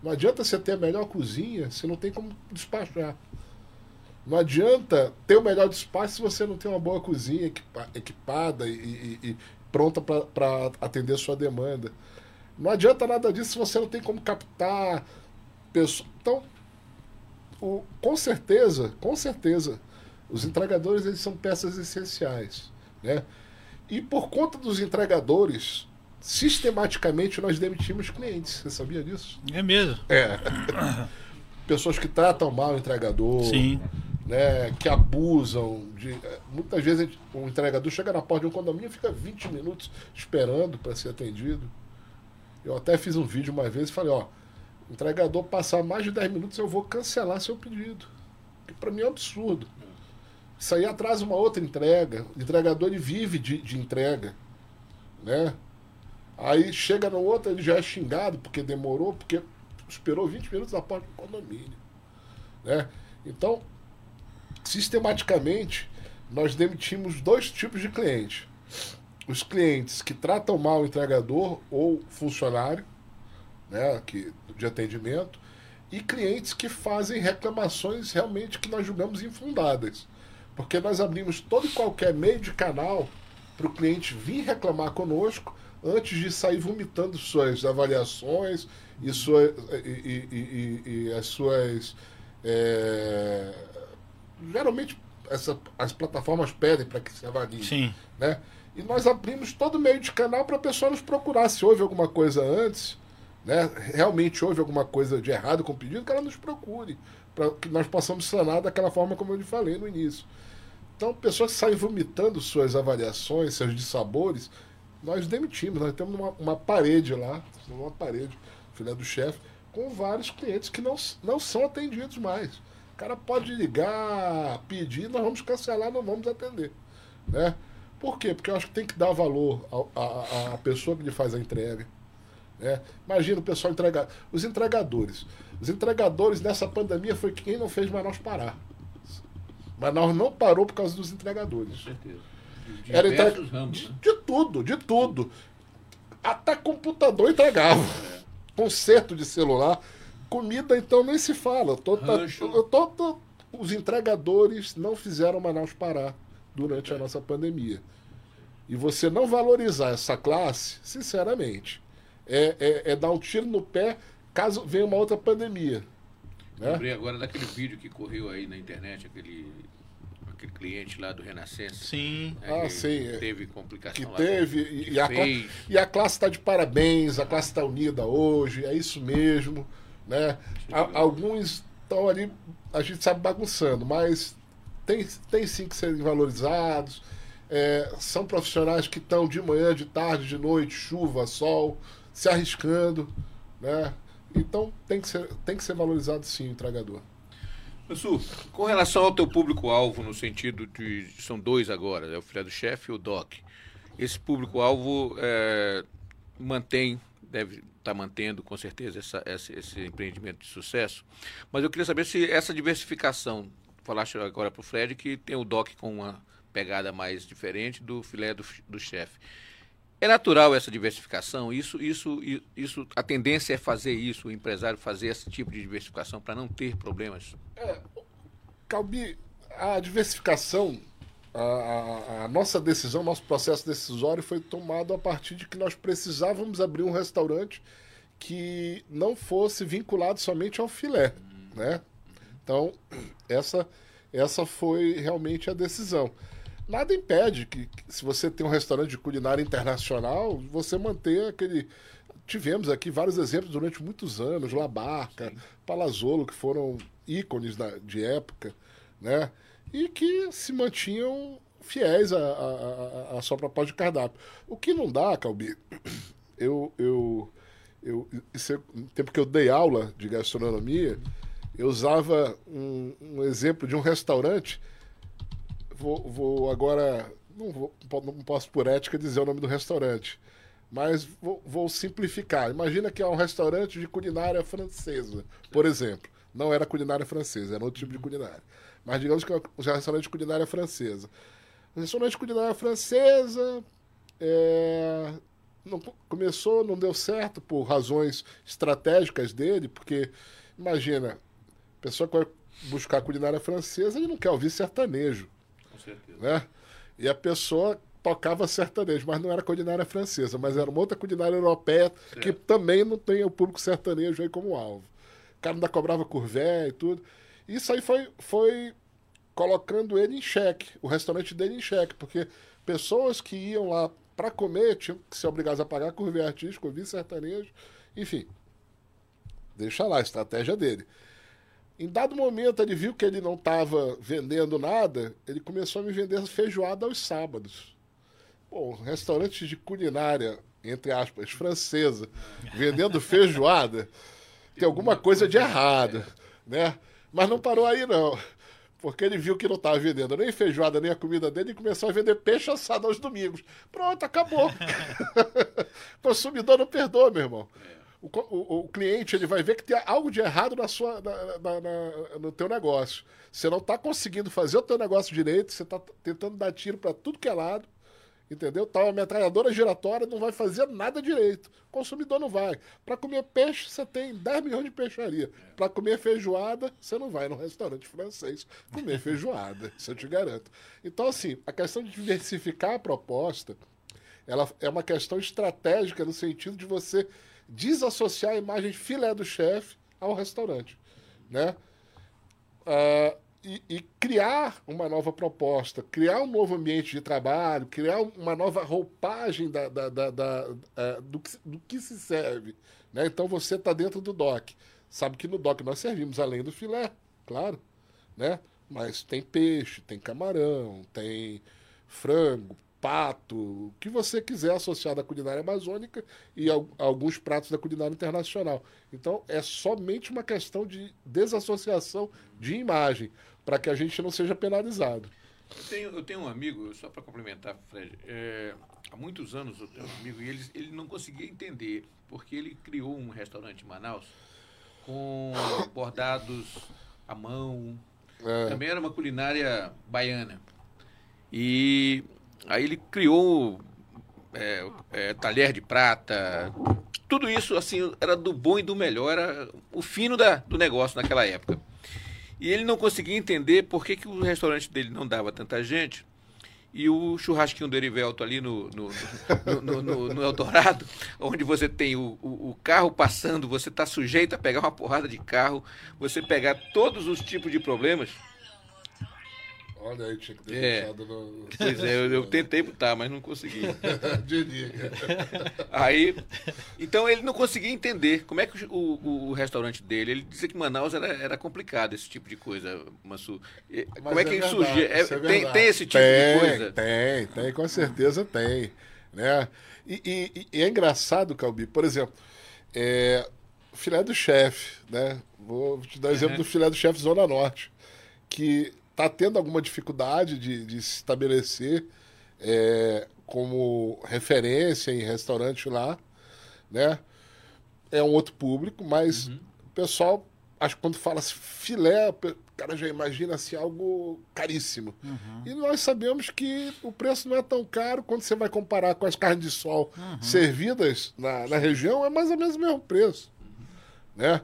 Não adianta você ter a melhor cozinha se não tem como despachar. Não adianta ter o melhor despacho se você não tem uma boa cozinha equipada e, e, e pronta para atender sua demanda. Não adianta nada disso se você não tem como captar pessoas. Então, o, com certeza, com certeza, os entregadores eles são peças essenciais. Né? E por conta dos entregadores, sistematicamente nós demitimos clientes. Você sabia disso? É mesmo. É. Pessoas que tratam mal o entregador. Sim. né, que abusam. De, eh, muitas vezes o entregador chega na porta de um condomínio e fica 20 minutos esperando para ser atendido. Eu até fiz um vídeo uma vez e falei, ó, entregador passar mais de 10 minutos eu vou cancelar seu pedido. Que para mim é um absurdo. Isso aí atrasa uma outra entrega. O entregador ele vive de, de entrega. Né? Aí chega no outro, ele já é xingado porque demorou, porque esperou 20 minutos na porta do condomínio. Né? Então, sistematicamente, nós demitimos dois tipos de clientes. Os clientes que tratam mal o entregador ou funcionário né, que, de atendimento, e clientes que fazem reclamações realmente que nós julgamos infundadas. Porque nós abrimos todo e qualquer meio de canal para o cliente vir reclamar conosco antes de sair vomitando suas avaliações e, sua, e, e, e as suas. É, geralmente essa, as plataformas pedem para que se avalie. Sim. Né? E nós abrimos todo meio de canal para a pessoa nos procurar. Se houve alguma coisa antes, né? realmente houve alguma coisa de errado com o pedido, que ela nos procure. Para que nós possamos sanar daquela forma como eu lhe falei no início. Então, pessoas que saem vomitando suas avaliações, seus dissabores, nós demitimos. Nós temos uma, uma parede lá, uma parede, filha do chefe, com vários clientes que não, não são atendidos mais. O cara pode ligar, pedir, nós vamos cancelar, não vamos atender. Né? Por quê? Porque eu acho que tem que dar valor à, pessoa que lhe faz a entrega. Né? Imagina o pessoal entregar. Os entregadores. Os entregadores nessa pandemia foi quem não fez Manaus parar. Manaus não parou por causa dos entregadores. Com certeza. De Era entre... ramos, de, né? de, tudo, de tudo. Até computador entregava. É. Conserto de celular. Comida, então, nem se fala. Tô, tá, tô, tô, os entregadores não fizeram Manaus parar durante a nossa pandemia. E você não valorizar essa classe, sinceramente, é, é, é dar um tiro no pé caso venha uma outra pandemia. Né? Lembrei agora daquele vídeo que correu aí na internet, aquele aquele cliente lá do Renascença. Sim. Né, ah, sim. É. Teve complicação que teve, com, e, a, e a classe está de parabéns, a classe está unida hoje, é isso mesmo. Né? A, alguns estão ali, a gente sabe, bagunçando, mas tem, tem sim que serem valorizados. É, são profissionais que estão de manhã, de tarde, de noite, chuva, sol, se arriscando. Né? Então tem que ser, tem que ser valorizado sim o entregador. Su, com relação ao teu público-alvo, no sentido de. São dois agora, é o filho do chefe e o DOC. Esse público-alvo é, mantém, deve estar tá mantendo com certeza essa, esse, esse, empreendimento de sucesso. Mas eu queria saber se essa diversificação, falaste agora para o Fred que tem o DOC com uma pegada mais diferente do filé do, do chefe. É natural essa diversificação? Isso, isso, isso, a tendência é fazer isso, o empresário fazer esse tipo de diversificação para não ter problemas? É, Calbi, a diversificação, a, a, nossa decisão, nosso processo decisório foi tomado a partir de que nós precisávamos abrir um restaurante que não fosse vinculado somente ao filé, né? Então, essa, essa foi realmente a decisão nada impede que, que, se você tem um restaurante de culinária internacional, você manter aquele. Tivemos aqui vários exemplos durante muitos anos, Labarca. Palazzolo, que foram ícones da, de época, né? E que se mantinham fiéis à, sua proposta de cardápio. O que não dá, Calbi, eu, eu, eu é, no tempo que eu dei aula de gastronomia, eu usava um, um exemplo de um restaurante vou, vou agora. Não, vou, não posso, por ética, dizer o nome do restaurante. Mas vou, vou simplificar. Imagina que é um restaurante de culinária francesa, por exemplo. Não era culinária francesa, era outro tipo de culinária. Mas digamos que é um restaurante de culinária francesa. Um restaurante de culinária francesa é, não, começou, não deu certo por razões estratégicas dele, porque imagina, a pessoa que vai buscar culinária francesa, ele não quer ouvir sertanejo certeza. Né? E a pessoa tocava sertanejo, mas não era culinária francesa, mas era uma outra culinária europeia certo. que também não tem o público sertanejo aí como alvo. O cara ainda cobrava curvé e tudo. Isso aí foi, foi colocando ele em xeque, o restaurante dele em xeque, porque pessoas que iam lá para comer tinham que ser obrigadas a pagar curvé artístico, ouvir sertanejo, enfim. Deixa lá a estratégia dele. Em dado momento, ele viu que ele não estava vendendo nada, ele começou a me vender feijoada aos sábados. Bom, restaurante de culinária, entre aspas, francesa, vendendo feijoada, tem alguma coisa de errado, né? Mas não parou aí, não. Porque ele viu que não estava vendendo nem feijoada, nem a comida dele e começou a vender peixe assado aos domingos. Pronto, acabou. Consumidor não perdoa, meu irmão. O, o, o, cliente ele vai ver que tem algo de errado na sua, na, na, na, no teu negócio. Você não está conseguindo fazer o teu negócio direito, você está tentando dar tiro para tudo que é lado. Entendeu? Tá uma metralhadora giratória, não vai fazer nada direito. O consumidor não vai. Para comer peixe, você tem 10 milhões de peixaria. Para comer feijoada, você não vai no restaurante francês comer feijoada, isso eu te garanto. Então, assim, a questão de diversificar a proposta, ela é uma questão estratégica no sentido de você desassociar a imagem filé do chefe ao restaurante, né? Uh, e, e, criar uma nova proposta, criar um novo ambiente de trabalho, criar uma nova roupagem da, da, da, da uh, do, que, do, que, se serve. Né? Então você está dentro do DOC. Sabe que no DOC nós servimos além do filé, claro. Né? Mas tem peixe, tem camarão, tem frango, pato, o que você quiser associado à culinária amazônica e a, a alguns pratos da culinária internacional. Então é somente uma questão de desassociação de imagem para que a gente não seja penalizado. Eu tenho, eu tenho um amigo, só para complementar, Fred, é, há muitos anos eu tenho um amigo e ele, ele não conseguia entender, porque ele criou um restaurante em Manaus com bordados à mão, é. também era uma culinária baiana. E aí ele criou é, é, talher de prata, tudo isso assim era do bom e do melhor, era o fino da, do negócio naquela época. E ele não conseguia entender por que, que o restaurante dele não dava tanta gente e o churrasquinho do Erivelto ali no, no, no, no, no Eldorado, onde você tem o, o, o carro passando, você está sujeito a pegar uma porrada de carro, você pegar todos os tipos de problemas Olha aí, tinha que ter é. deixado no. Pois é, eu, eu tentei botar, mas não consegui. aí. Então ele não conseguia entender como é que o, o, o, restaurante dele. Ele dizia que Manaus era, era complicado esse tipo de coisa, Massu. Como é que é isso surgia? É, é tem, tem esse tipo tem, de coisa? Tem, tem, com certeza tem. Né? E, e, e é engraçado, Calbi, por exemplo, é, filé do chefe, né? Vou te dar exemplo uhum. do filé do chefe Zona Norte. Que está tendo alguma dificuldade de, de se estabelecer é, como referência em restaurante lá, né? É um outro público, mas uhum. o pessoal, acho que quando fala filé, o cara já imagina assim algo caríssimo. Uhum. E nós sabemos que o preço não é tão caro quando você vai comparar com as carnes de sol uhum. servidas na, na região, é mais ou menos o mesmo preço, né?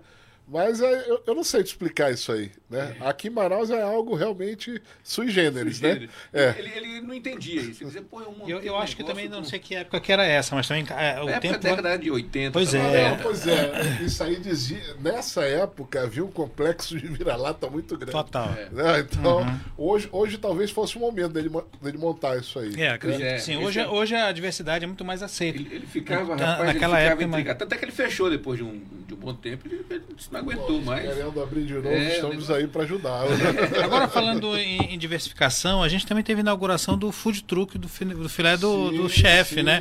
Mas é, eu, eu, não sei te explicar isso aí, né? É. Aqui em Manaus é algo realmente sui generis, sui generis. né? É. Ele, ele, não entendia isso. Ele dizia, Pô, eu, eu, eu acho que também, não sei que época que era essa, mas também é, o é tempo... década de 80. Pois é. Não, pois é. Isso aí dizia... Nessa época havia um complexo de vira-lata muito grande. Total. Né? Então, uhum. hoje, hoje talvez fosse o momento dele, dele montar isso aí. É, acredito né? sim. Hoje, é- hoje a diversidade é muito mais aceita. Ele, ele ficava, rapaz, naquela ele ficava época... Mas... Tanto é que ele fechou depois de um, de um bom tempo, ele, ele não aguentou mais querendo abrir de novo, é, estamos aí para ajudar. Agora, falando em, em, diversificação, a gente também teve a inauguração do food truck do, do filé do, do chefe, né?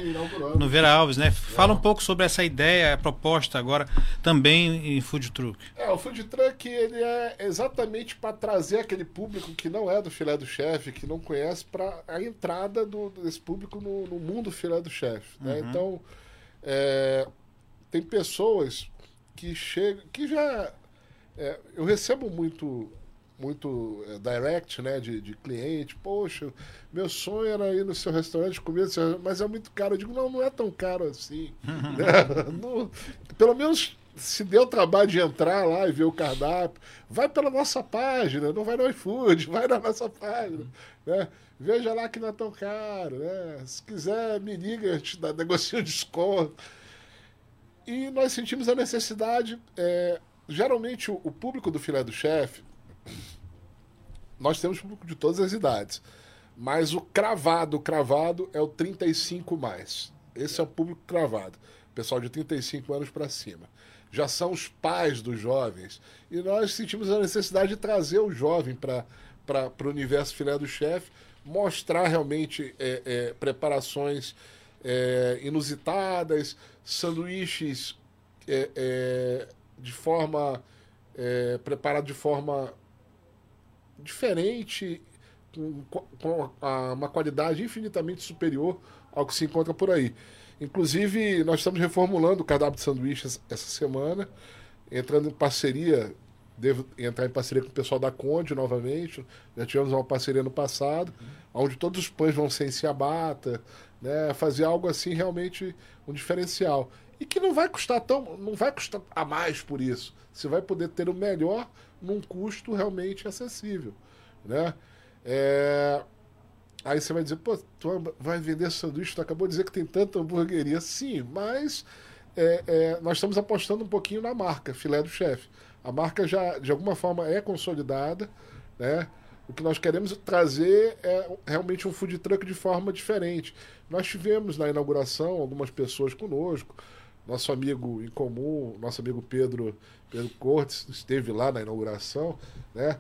No Vera Alves, né? Fala um pouco sobre essa ideia, a proposta agora também em food truck. É, o food truck ele é exatamente para trazer aquele público que não é do filé do chefe, que não conhece, para a entrada do, desse público no, no mundo filé do chefe. Né? Uhum. Então, é, tem pessoas que chegam, que já é, eu recebo muito muito é, direct, né, de, de cliente. Poxa, meu sonho era ir no seu restaurante comer, mas é muito caro. Eu digo, não, não é tão caro assim. né? não, pelo menos se deu o trabalho de entrar lá e ver o cardápio, vai pela nossa página, não vai no iFood, vai na nossa página. Né? Veja lá que não é tão caro. Né? Se quiser, me liga, gente dá, negocia um desconto. E nós sentimos a necessidade. É, geralmente o, o público do filé do chefe, nós temos público de todas as idades. Mas o cravado, cravado é o 35 mais. Esse é o público cravado. Pessoal de 35 anos para cima. já são os pais dos jovens. E nós sentimos a necessidade de trazer o jovem para o universo filé do chefe, mostrar realmente é, é, preparações é, inusitadas, sanduíches é, é, de forma é, preparado de forma diferente, com, com a, uma qualidade infinitamente superior ao que se encontra por aí. Inclusive, nós estamos reformulando o cardápio de sanduíches essa semana, entrando em parceria, devo entrar em parceria com o pessoal da Conde novamente. Já tivemos uma parceria no passado, uhum. onde todos os pães vão ser em ciabatta, né? Fazer algo assim realmente um diferencial. E que não vai custar tão. não vai custar a mais por isso. Você vai poder ter o melhor num custo realmente acessível. Né? É... Aí você vai dizer, pô, tu vai vender sanduíche, tu acabou de dizer que tem tanta hamburgueria. Sim, mas é, é, nós estamos apostando um pouquinho na marca, filé do chefe. A marca já, de alguma forma, é consolidada, né? O que nós queremos trazer é realmente um food truck de forma diferente. Nós tivemos na inauguração algumas pessoas conosco, nosso amigo em comum, nosso amigo Pedro, Pedro Cortes, esteve lá na inauguração, né?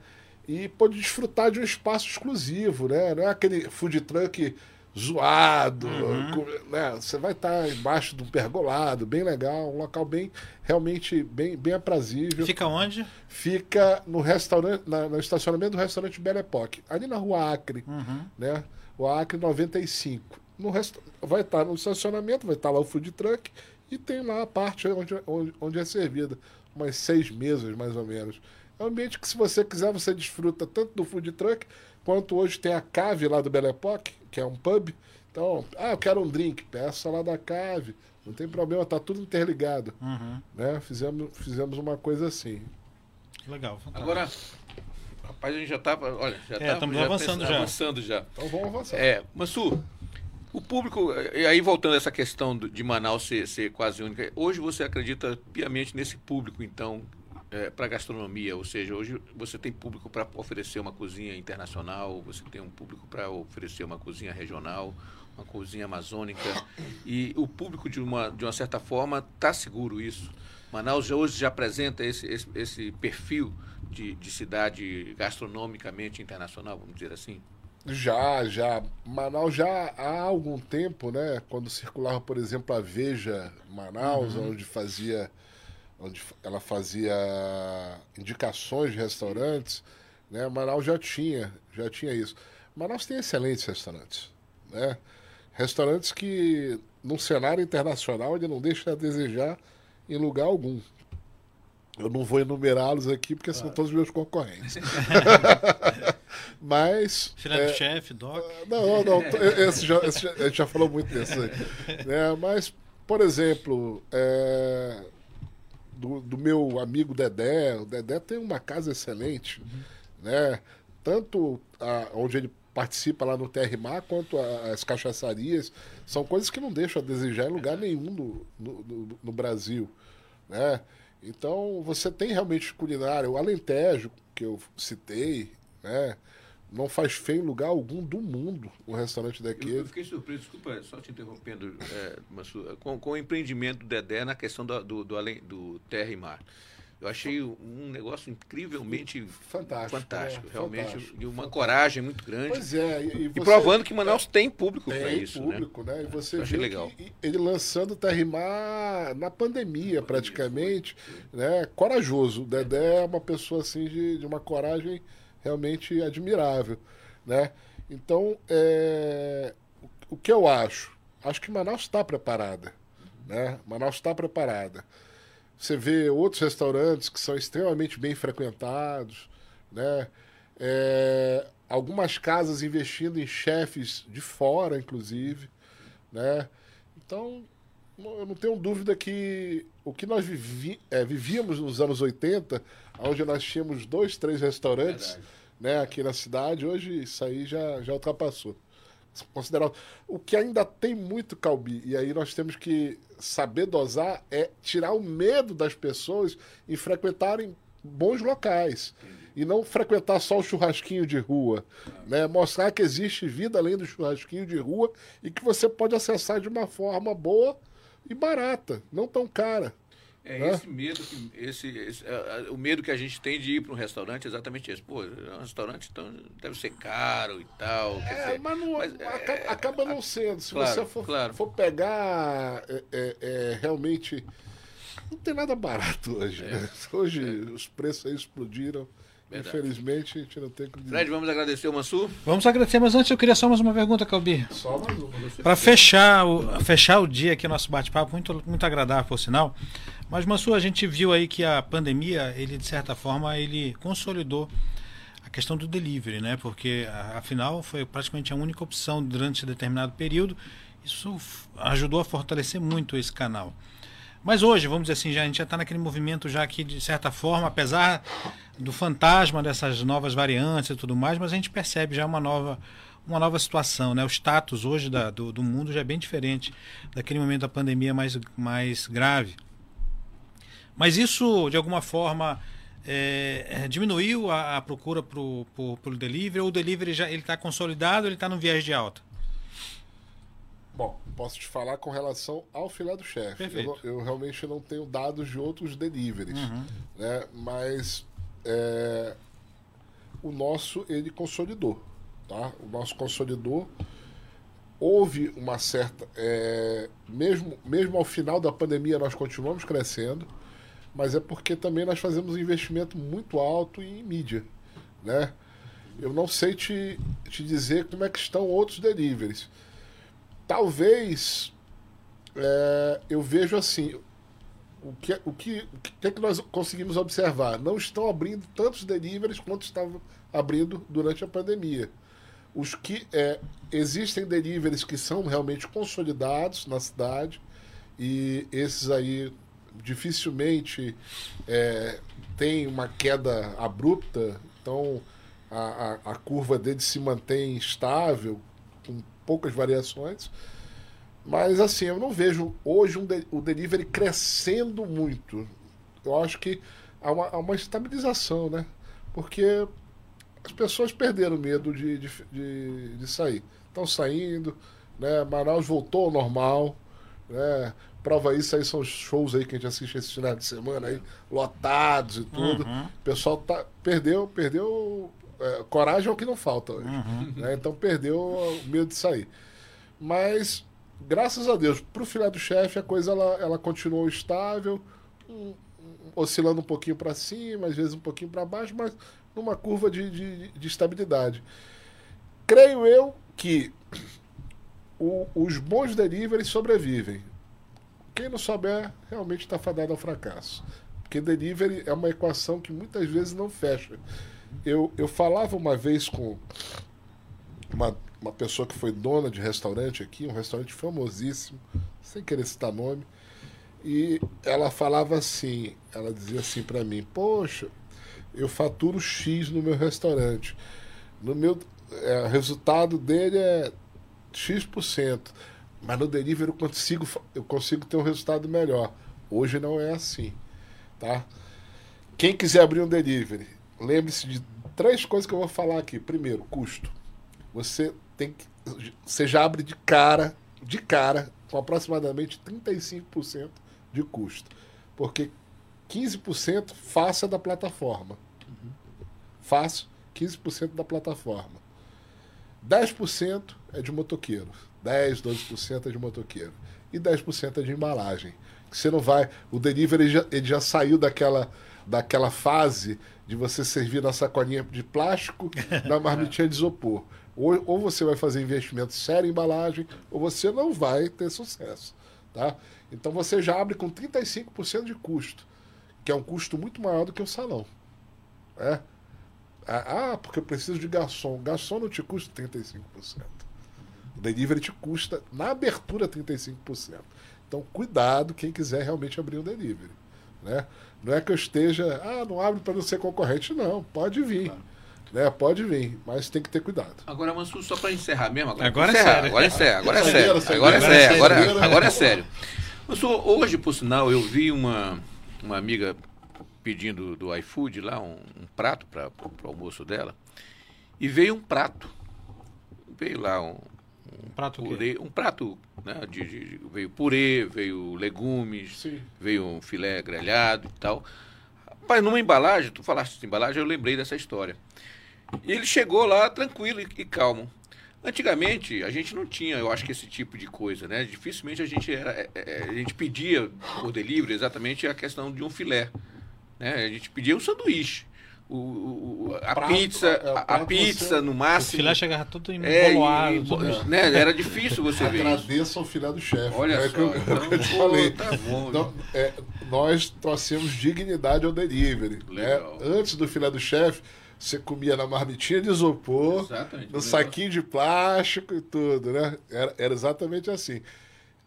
E pôde desfrutar de um espaço exclusivo, né? Não é aquele food truck zoado, uhum. né? Você vai estar embaixo de um pergolado, bem legal, um local bem, realmente bem, bem aprazível. Fica onde? Fica no restaurante, na, no estacionamento do restaurante Belle Époque, ali na rua Acre, uhum. né? O Acre 95. No rest... Vai estar no estacionamento, vai estar lá o food truck e tem lá a parte onde, onde, onde é servida, umas seis mesas mais ou menos. É um ambiente que, se você quiser, você desfruta tanto do food truck, quanto hoje tem a cave lá do Belle Époque, que é um pub. Então, ah, eu quero um drink, peça lá da cave. Não tem problema, tá tudo interligado. Uhum. Né? Fizemos, fizemos uma coisa assim. Legal. Fantástico. Agora, rapaz, a gente já tá. Olha, já é, estamos avançando já. avançando já. Então vamos avançar. É, Mansu, o público, e aí voltando a essa questão de Manaus ser, ser quase única, hoje você acredita piamente nesse público, então, é, para gastronomia? Ou seja, hoje você tem público para oferecer uma cozinha internacional, você tem um público para oferecer uma cozinha regional, uma cozinha amazônica, e o público, de uma, de uma certa forma, está seguro isso. Manaus hoje já apresenta esse, esse, esse perfil de, de cidade gastronomicamente internacional, vamos dizer assim? Já, já. Manaus já há algum tempo, né? Quando circulava, por exemplo, a Veja Manaus, uhum. onde fazia. Onde ela fazia indicações de restaurantes, né? Manaus já tinha, já tinha isso. Manaus tem excelentes restaurantes, né? Restaurantes que, num cenário internacional, ele não deixa a desejar em lugar algum. Eu não vou enumerá-los aqui porque claro. são todos meus concorrentes. Mas. Filé é, do chefe, Doc. Não, não, esse já, esse já, a gente já falou muito desse aí. É, mas, por exemplo, é, do, do, meu amigo Dedé, o Dedé tem uma casa excelente, uhum. né? Tanto a, onde ele participa lá no TRMA, quanto as cachaçarias, são coisas que não deixam a desejar em lugar nenhum no, no, no, no Brasil, né? Então, você tem realmente culinária. O Alentejo, que eu citei, né? Não faz feio em lugar algum do mundo o restaurante daqui. Eu, fiquei surpreso, desculpa, só te interrompendo, é, com, com o empreendimento do Dedé na questão do, do, do, do terra e mar. Eu achei um negócio incrivelmente fantástico. Fantástico, é, realmente. Fantástico, de uma fantástico. coragem muito grande. Pois é. E, e, você, e provando que Manaus é, tem público para isso. Tem público, né? né? E você Eu achei legal. ele lançando Terrimar na pandemia, praticamente. Né? Corajoso. O Dedé é uma pessoa assim de, de uma coragem realmente admirável. Né? Então, é, o que eu acho? Acho que Manaus está preparada. Né? Manaus está preparada. Você vê outros restaurantes que são extremamente bem frequentados, né? É, algumas casas investindo em chefes de fora, inclusive, né? Então, eu não tenho dúvida que o que nós vivi, é, vivíamos nos anos 80, onde nós tínhamos dois, três restaurantes né, aqui na cidade, hoje isso aí já, já ultrapassou considerado. O que ainda tem muito calbi, e aí nós temos que saber dosar, é tirar o medo das pessoas em frequentarem bons locais. E não frequentar só o churrasquinho de rua. Né? Mostrar que existe vida além do churrasquinho de rua e que você pode acessar de uma forma boa e barata, não tão cara. É né? esse medo que esse, esse é, o medo que a gente tem de ir para um restaurante é exatamente esse. Pô, um restaurante então, deve ser caro e tal. É, dizer, mas, não, mas acaba, é, acaba, não sendo. Se claro, você for, claro. for pegar é, é, é, realmente não tem nada barato hoje. Né? Hoje os preços aí explodiram. Verdade. Infelizmente, a gente não tem como. Fred, vamos agradecer o Mansur? Vamos agradecer, mas antes eu queria só mais uma pergunta, Calbi. Só mais uma. Para fechar o, fechar o dia aqui, nosso bate-papo, muito, muito agradável, por sinal. Mas, Mansur, a gente viu aí que a pandemia, ele de certa forma, ele consolidou a questão do delivery, né? Porque, afinal, foi praticamente a única opção durante determinado período. Isso ajudou a fortalecer muito esse canal. Mas hoje, vamos dizer assim, já, a gente já está naquele movimento já que, de certa forma, apesar do fantasma dessas novas variantes e tudo mais, mas a gente percebe já uma nova, uma nova situação. Né? O status hoje da, do, do mundo já é bem diferente daquele momento da pandemia mais, mais grave. Mas isso, de alguma forma, é, é diminuiu a, a procura para o delivery, ou o delivery já está consolidado, ele está no viés de alta? Posso te falar com relação ao filé do chefe. Eu, eu, realmente não tenho dados de outros deliveries, uhum. né? Mas é, o nosso ele consolidou, tá? O nosso consolidou. Houve uma certa, é, mesmo mesmo ao final da pandemia nós continuamos crescendo, mas é porque também nós fazemos um investimento muito alto em mídia, né? Eu não sei te, te dizer como é que estão outros deliveries talvez é, eu vejo assim o que, o, que, o que é que nós conseguimos observar? Não estão abrindo tantos deliveries quanto estavam abrindo durante a pandemia. Os que é, existem deliveries que são realmente consolidados na cidade e esses aí dificilmente é, tem uma queda abrupta, então a, a, a curva dele se mantém estável, com poucas variações. Mas assim, eu não vejo hoje um de, o delivery crescendo muito. Eu acho que há uma, há uma estabilização, né? Porque as pessoas perderam medo de, de, de, de sair. Estão saindo, né? Manaus voltou ao normal, né? Prova isso aí são os shows aí que a gente assiste esse final de semana aí, lotados e tudo. Uhum. O pessoal tá, perdeu, perdeu é, coragem é o que não falta hoje. Uhum. Né? Então perdeu o medo de sair. Mas, graças a Deus, para o filé do chefe a coisa ela, ela continuou estável, um, oscilando um pouquinho para cima, às vezes um pouquinho para baixo, mas numa curva de, de, de estabilidade. Creio eu que o, os bons deliveries sobrevivem. Quem não souber, realmente está fadado ao fracasso. Porque delivery é uma equação que muitas vezes não fecha. Eu, eu falava uma vez com uma, uma pessoa que foi dona de restaurante aqui, um restaurante famosíssimo, sem querer citar nome, e ela falava assim, ela dizia assim para mim, poxa, eu faturo X no meu restaurante. No meu é, o resultado dele é X%, mas no delivery eu consigo, eu consigo ter um resultado melhor. Hoje não é assim, tá? Quem quiser abrir um delivery, lembre-se de três coisas que eu vou falar aqui. Primeiro, custo. Você tem que. Você já abre de cara, de cara, com aproximadamente 35% de custo. Porque 15% faça da plataforma. Uhum. Faço 15% da plataforma. 10% é de motoqueiro. 10, 12% é de motoqueiro. E 10% é de embalagem. Você não vai. O delivery já, ele já saiu daquela, daquela fase de você servir na sacolinha de plástico, na marmitinha de isopor. Ou, ou você vai fazer investimento sério em embalagem, ou você não vai ter sucesso. Tá? Então você já abre com 35% de custo, que é um custo muito maior do que o salão. É? Ah, porque eu preciso de garçom. Garçom não te custa 35%. O delivery te custa, na abertura, 35%. Então, cuidado quem quiser realmente abrir um delivery. Né? Não é que eu esteja, ah, não abre para não ser concorrente, não. Pode vir. Claro. Né? Pode vir, mas tem que ter cuidado. Agora, Mansu, só para encerrar mesmo. Agora, agora, é sério. agora é sério. Agora é sério. Agora é sério. Agora, agora é sério. Mansu, hoje, por sinal, eu vi uma, uma amiga pedindo do iFood lá um, um prato para o almoço dela. E veio um prato. Veio lá um, um prato purê, um prato, né? De, de- veio purê, veio legumes, Sim. veio um filé grelhado e tal. Rapaz, numa embalagem, tu falaste de embalagem, eu lembrei dessa história. E ele chegou lá tranquilo e, e calmo. Antigamente, a gente não tinha, eu acho que esse tipo de coisa, né? Dificilmente a gente era, é, é, a gente pedia por delivery exatamente a questão de um filé, né? A gente pedia um sanduíche, o, o- o- a Prato, pizza, é, o a, a pizza no O máximo. filé chegava tudo É, emboloado. e- tudo- né? Era difícil você ver. Agradeça ao filé do chefe. Olha é só, que eu, então, que eu te pô, falei. tá bom. Não, é, nós trouxemos dignidade ao delivery. Né? Antes do filé do chefe, você comia na marmitinha de isopor, Exatamente. no saquinho de plástico e tudo, né? Era, era exatamente assim.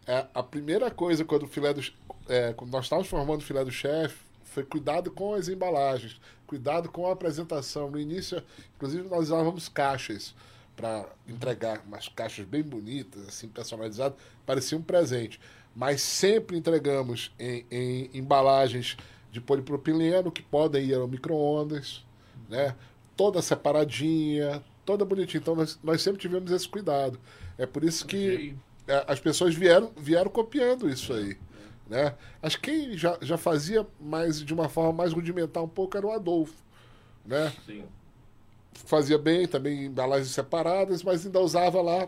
É, a primeira coisa quando o filé do é, quando nós estávamos formando o filé do chefe foi cuidado com as embalagens, cuidado com a apresentação. No início, inclusive, nós usávamos caixas para entregar, umas caixas bem bonitas, assim, personalizadas, parecia um presente. Mas sempre entregamos em, em embalagens de polipropileno que podem ir ao micro-ondas, né? toda separadinha, toda bonitinha. Então nós, nós sempre tivemos esse cuidado. É por isso que é, as pessoas vieram, vieram copiando isso aí. Né? Acho que quem já, já fazia mais de uma forma mais rudimentar um pouco era o Adolfo. Né? Sim. Fazia bem também embalagens separadas, mas ainda usava lá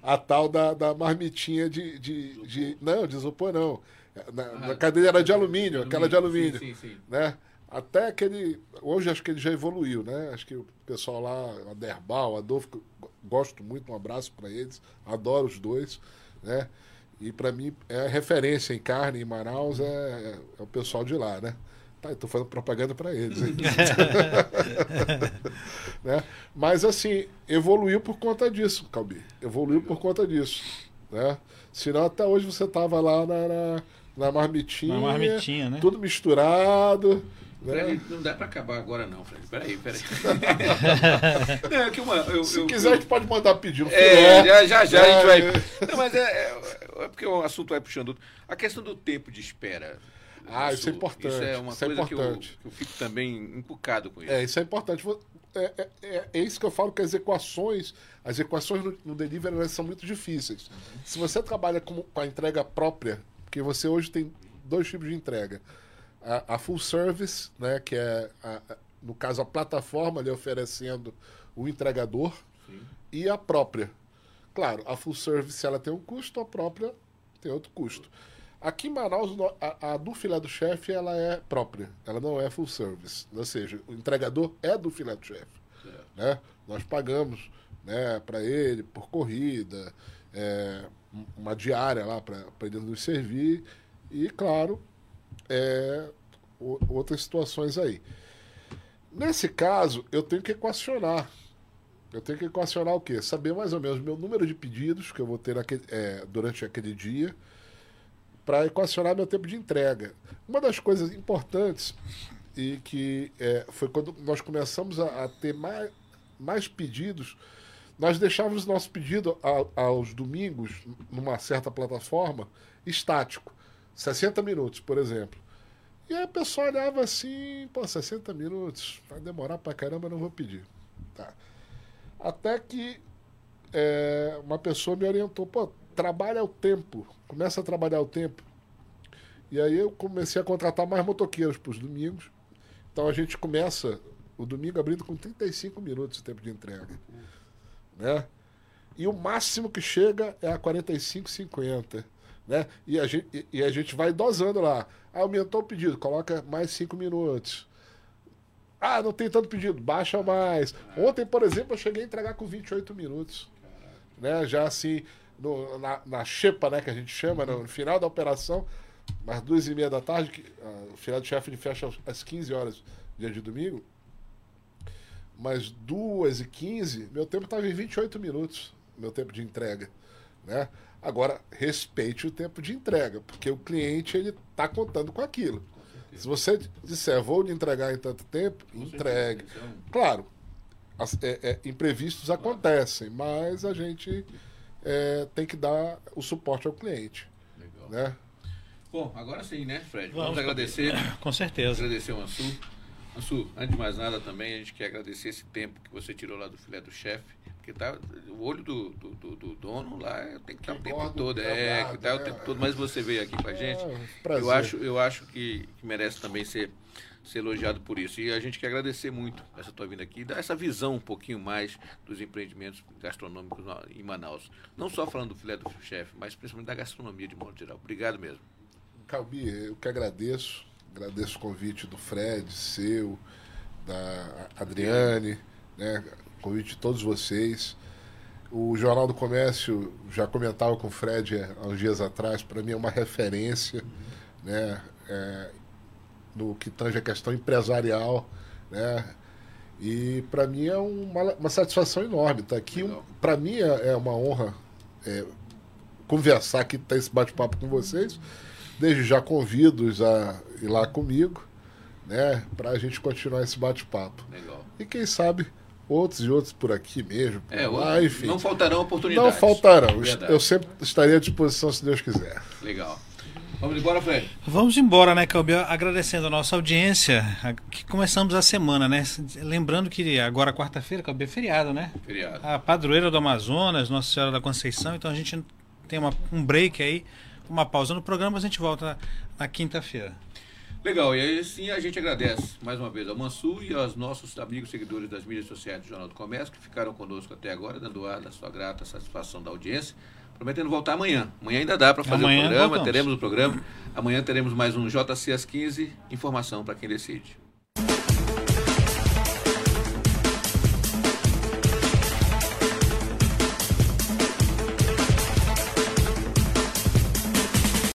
a tal da, da marmitinha de, de, de. Não, de isopor não. Na, na cadeira era de alumínio, aquela de alumínio Sim, sim, sim. né? Até aquele. Hoje acho que ele já evoluiu, né? Acho que o pessoal lá, a Derbal, a Adolfo, gosto muito, um abraço para eles, adoro os dois, né? E para mim é referência em carne em Manaus é, é o pessoal de lá, né? Tá, eu tô fazendo propaganda para eles, né? Mas assim, evoluiu por conta disso, Calbi. Evoluiu por conta disso, né? Senão até hoje você tava lá na, na, na marmitinha, Na marmitinha, né? tudo misturado? Fred, não dá pra acabar agora não, Fred. Peraí, peraí. não, é que uma, eu, Se eu- quiser, a gente pode mandar pedir um É, já já, já a gente É, vai. Não, mas é, é, é porque o assunto vai puxando. outro. A questão do tempo de espera. Ah, isso é importante, Isso é uma isso é coisa que eu, que eu fico também encucado com isso. É, isso é importante. É, é- é- é isso que eu falo que as equações, as equações no, no delivery são muito difíceis. Se você trabalha com, com a entrega própria, porque você hoje tem dois tipos de entrega. A, a full service, né, que é, a- no caso, a plataforma ali oferecendo o entregador, e a própria. Claro, a full service ela tem um custo, a própria tem outro custo. Aqui em Manaus, a, a do filé do chefe ela é própria, ela não é full service. Ou seja, o entregador é do filé do chefe. Né? Nós pagamos né, para ele por corrida, é, um- uma diária lá para ele nos servir e, claro, é, outras situações aí. Nesse caso, eu tenho que equacionar. Eu tenho que equacionar o quê? Saber mais ou menos o meu número de pedidos que eu vou ter naquele- é, durante aquele dia para equacionar meu tempo de entrega. Uma das coisas importantes e que é, foi quando nós começamos a, a ter mais, mais pedidos, nós deixávamos nosso pedido a- aos domingos, numa certa plataforma, estático. 60 minutos, por exemplo. E aí a pessoa olhava assim, pô, 60 minutos, vai demorar pra caramba, não vou pedir. Tá. Até que é, uma pessoa me orientou, pô, trabalha o tempo, começa a trabalhar o tempo. E aí eu comecei a contratar mais motoqueiros para os domingos. Então a gente começa o domingo abrindo com 35 minutos de tempo de entrega. Né? E o máximo que chega é a 45, 50. Né? E, a gente, e- a gente vai dosando lá. Aumentou o pedido, coloca mais 5 minutos. Ah, não tem tanto pedido, baixa mais. Ontem, por exemplo, eu cheguei a entregar com 28 minutos. Né? Já assim, no- na, na xepa, né, que a gente chama, no final da operação, às duas e meia da tarde, que, ah, o final de chefe fecha às- às 15 horas, dia de domingo. Mas duas e 15, meu tempo estava em 28 minutos, meu tempo de entrega. Né? Agora, respeite o tempo de entrega, porque o cliente ele está contando com aquilo. Se você disser, vou lhe entregar em tanto tempo, entregue. Então, Claro, as- é- é, imprevistos acontecem, mas a gente é, tem que dar o suporte ao cliente. legal. Né? Bom, agora sim, né, Fred? Vamos, Vamos, agradecer. Com certeza. Agradecer o Ansu. Ansu, antes de mais nada também, a gente quer agradecer esse tempo que você tirou lá do filé do chefe, porque tá, o olho do, do, do, do dono lá tem que estar o tempo todo, é, que tá o tempo todo, mas você veio aqui com a gente. É, eu acho, eu acho que, que merece também ser ser elogiado por isso. E a gente quer agradecer muito essa tua vinda aqui, dar essa visão um pouquinho mais dos empreendimentos gastronômicos em Manaus. Não só falando do filé do chefe, mas principalmente da gastronomia de modo geral. Obrigado mesmo. Calbi, eu que agradeço. Agradeço o convite do Fred, seu, da Adriane, né? O convite de todos vocês. O Jornal do Comércio, já comentava com o Fred há uns dias atrás, para mim é uma referência, né? É, no que tange a questão empresarial, né? E para mim é uma, uma, satisfação enorme estar tá aqui. Um, para mim é, é, uma honra é, conversar aqui, ter esse bate-papo com vocês. Desde já convido-os a ir lá comigo, né? Para a gente continuar esse bate-papo. E quem sabe outros e outros por aqui mesmo. Por é, lá, enfim. Não faltarão oportunidades. Não faltarão. Verdade. Eu sempre estarei à disposição se Deus quiser. Legal. Vamos embora, Fred? Vamos embora, né, Calbio? Agradecendo a nossa audiência, que começamos a semana, né? Lembrando que agora, quarta-feira, Calbio, é feriado, né? Feriado. A padroeira do Amazonas, Nossa Senhora da Conceição, então a gente tem uma, um break aí, uma pausa no programa, mas a gente volta na quinta-feira. Legal, e aí sim a gente agradece mais uma vez ao Mansu e aos nossos amigos seguidores das mídias sociais do Jornal do Comércio que ficaram conosco até agora, dando ar da sua grata satisfação da audiência. Prometendo voltar amanhã. Amanhã ainda dá para fazer amanhã o programa, voltamos. teremos o programa. Amanhã teremos mais um JC às 15, informação para quem decide.